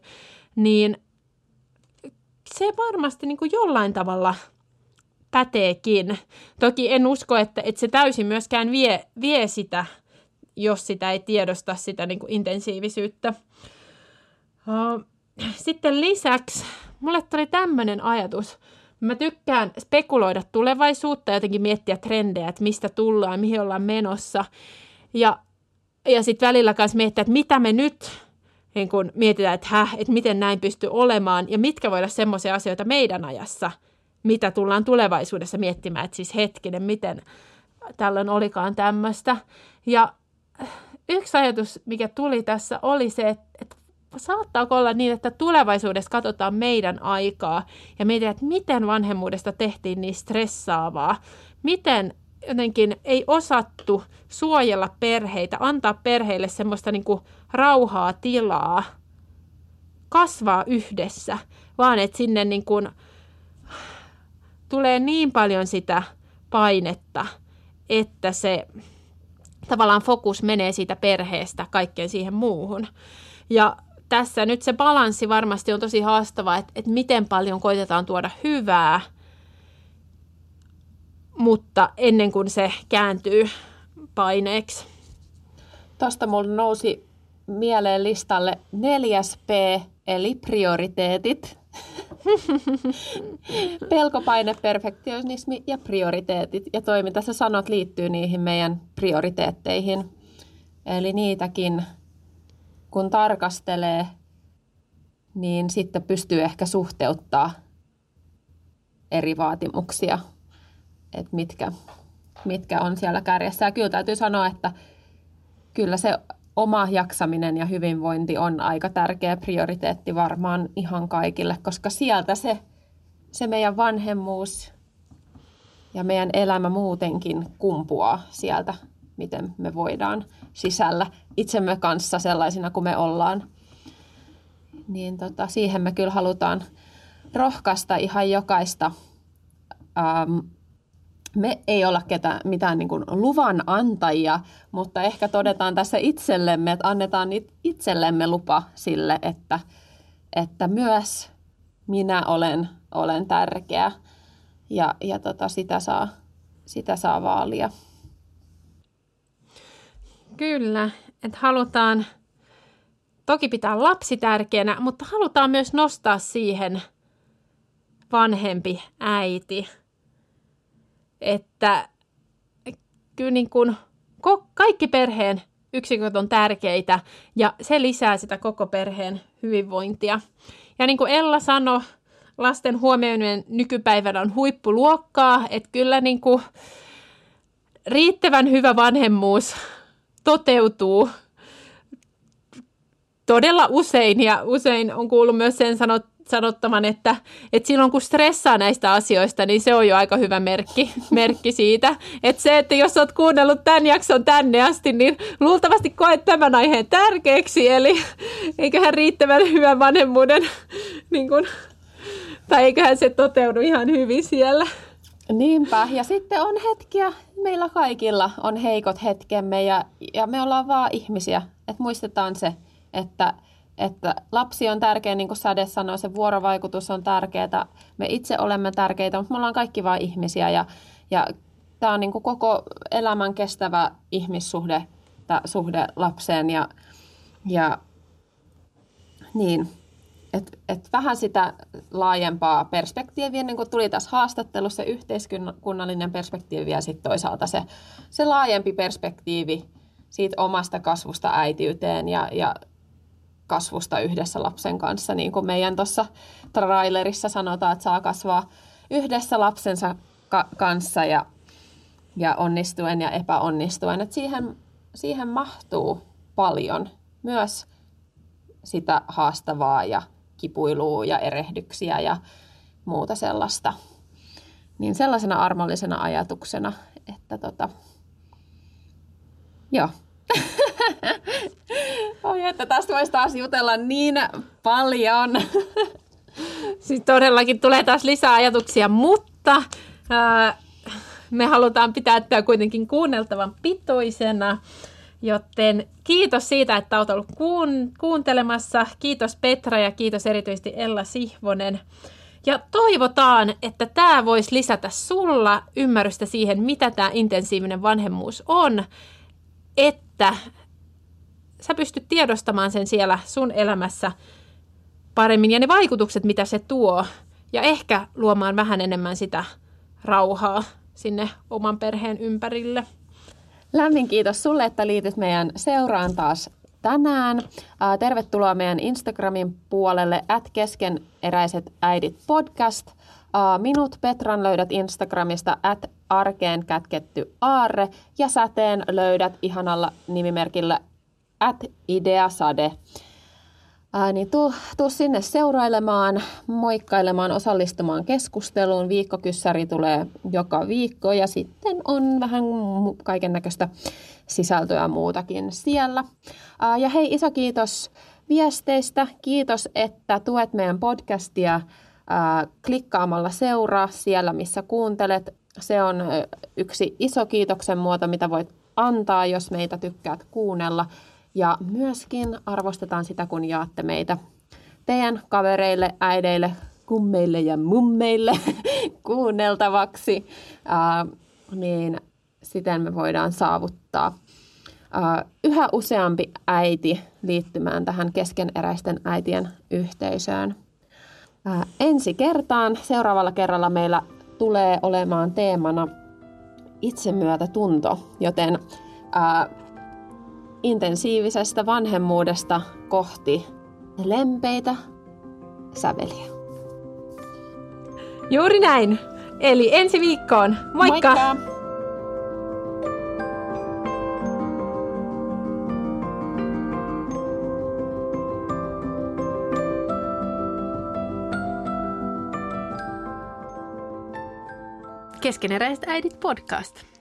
Speaker 3: niin se varmasti niin kuin jollain tavalla – päteekin. Toki en usko, että, että se täysin myöskään vie, vie sitä, jos sitä ei tiedosta sitä niin kuin intensiivisyyttä. Sitten lisäksi mulle tuli tämmöinen ajatus. Mä tykkään spekuloida tulevaisuutta jotenkin miettiä trendejä, että mistä tullaan, mihin ollaan menossa. Ja, ja sitten välillä myös miettiä, että mitä me nyt niin kun mietitään, että, häh, että miten näin pystyy olemaan ja mitkä voi olla semmoisia asioita meidän ajassa – mitä tullaan tulevaisuudessa miettimään, että siis hetkinen, miten tällöin olikaan tämmöistä. Ja yksi ajatus, mikä tuli tässä, oli se, että, että saattaako olla niin, että tulevaisuudessa katsotaan meidän aikaa ja mietitään, että miten vanhemmuudesta tehtiin niin stressaavaa, miten jotenkin ei osattu suojella perheitä, antaa perheille semmoista niin kuin rauhaa, tilaa, kasvaa yhdessä, vaan että sinne niin kuin tulee niin paljon sitä painetta, että se tavallaan fokus menee siitä perheestä kaikkeen siihen muuhun. Ja tässä nyt se balanssi varmasti on tosi haastava, että, että miten paljon koitetaan tuoda hyvää, mutta ennen kuin se kääntyy paineeksi.
Speaker 2: Tuosta mulla nousi mieleen listalle neljäs P, eli prioriteetit. Pelkopaine, perfektionismi ja prioriteetit. Ja toi, mitä sä sanot, liittyy niihin meidän prioriteetteihin. Eli niitäkin, kun tarkastelee, niin sitten pystyy ehkä suhteuttaa eri vaatimuksia, että mitkä, mitkä on siellä kärjessä. Ja kyllä täytyy sanoa, että kyllä se oma jaksaminen ja hyvinvointi on aika tärkeä prioriteetti varmaan ihan kaikille, koska sieltä se, se meidän vanhemmuus ja meidän elämä muutenkin kumpuaa sieltä, miten me voidaan sisällä itsemme kanssa sellaisina kuin me ollaan. Niin tota, siihen me kyllä halutaan rohkaista ihan jokaista ähm, me ei olla ketä, mitään niin luvan antajia, mutta ehkä todetaan tässä itsellemme, että annetaan itsellemme lupa sille, että, että myös minä olen, olen tärkeä ja, ja tota, sitä, saa, sitä saa vaalia.
Speaker 3: Kyllä, että halutaan toki pitää lapsi tärkeänä, mutta halutaan myös nostaa siihen vanhempi äiti – että kyllä niin kuin kaikki perheen yksiköt on tärkeitä ja se lisää sitä koko perheen hyvinvointia. Ja niin kuin Ella sanoi, lasten huomioiminen nykypäivänä on huippuluokkaa, että kyllä niin kuin riittävän hyvä vanhemmuus toteutuu todella usein ja usein on kuullut myös sen sanot, sanottavan, että, että silloin kun stressaa näistä asioista, niin se on jo aika hyvä merkki, merkki siitä. Että se, että jos olet kuunnellut tämän jakson tänne asti, niin luultavasti koet tämän aiheen tärkeäksi, eli eiköhän riittävän hyvän vanhemmuuden, niin kuin, tai eiköhän se toteudu ihan hyvin siellä.
Speaker 2: Niinpä, ja sitten on hetkiä, meillä kaikilla on heikot hetkemme, ja, ja me ollaan vaan ihmisiä, että muistetaan se, että – että lapsi on tärkeä, niin kuin Sade sanoi, se vuorovaikutus on tärkeää. Me itse olemme tärkeitä, mutta me ollaan kaikki vain ihmisiä ja, ja tämä on niin kuin koko elämän kestävä ihmissuhde suhde lapseen ja, ja niin, et, et vähän sitä laajempaa perspektiiviä, niin kuin tuli tässä haastattelussa, yhteiskunnallinen perspektiivi ja sitten toisaalta se, se laajempi perspektiivi siitä omasta kasvusta äitiyteen ja, ja kasvusta yhdessä lapsen kanssa, niin kuin meidän tuossa trailerissa sanotaan, että saa kasvaa yhdessä lapsensa ka- kanssa ja, ja onnistuen ja epäonnistuen. Et siihen, siihen mahtuu paljon myös sitä haastavaa ja kipuilua ja erehdyksiä ja muuta sellaista. Niin sellaisena armollisena ajatuksena, että tota, joo, Oi, että tästä voisi taas jutella niin paljon.
Speaker 3: Siis todellakin tulee taas lisää ajatuksia, mutta ää, me halutaan pitää tämä kuitenkin kuunneltavan pitoisena. Joten kiitos siitä, että olet ollut kuun, kuuntelemassa. Kiitos Petra ja kiitos erityisesti Ella Sihvonen. Ja toivotaan, että tämä voisi lisätä sulla ymmärrystä siihen, mitä tämä intensiivinen vanhemmuus on, että sä pystyt tiedostamaan sen siellä sun elämässä paremmin ja ne vaikutukset, mitä se tuo. Ja ehkä luomaan vähän enemmän sitä rauhaa sinne oman perheen ympärille.
Speaker 2: Lämmin kiitos sulle, että liityt meidän seuraan taas tänään. Tervetuloa meidän Instagramin puolelle at keskeneräiset äidit podcast. Minut Petran löydät Instagramista at arkeen kätketty aarre ja säteen löydät ihanalla nimimerkillä at ideasade. Ää, niin tuu, tuu sinne seurailemaan, moikkailemaan, osallistumaan keskusteluun. Viikkokyssäri tulee joka viikko ja sitten on vähän kaiken näköistä sisältöä muutakin siellä. Ää, ja hei, iso kiitos viesteistä. Kiitos, että tuet meidän podcastia ää, klikkaamalla seuraa siellä, missä kuuntelet. Se on yksi iso kiitoksen muoto, mitä voit antaa, jos meitä tykkäät kuunnella. Ja myöskin arvostetaan sitä, kun jaatte meitä teidän kavereille, äideille, kummeille ja mummeille kuunneltavaksi. niin siten me voidaan saavuttaa yhä useampi äiti liittymään tähän keskeneräisten äitien yhteisöön. Ensi kertaan, seuraavalla kerralla meillä tulee olemaan teemana itsemyötätunto, joten ää, intensiivisestä vanhemmuudesta kohti lempeitä säveliä.
Speaker 3: Juuri näin. Eli ensi viikkoon. Moikka! Moikka! Keskeneräiset äidit podcast.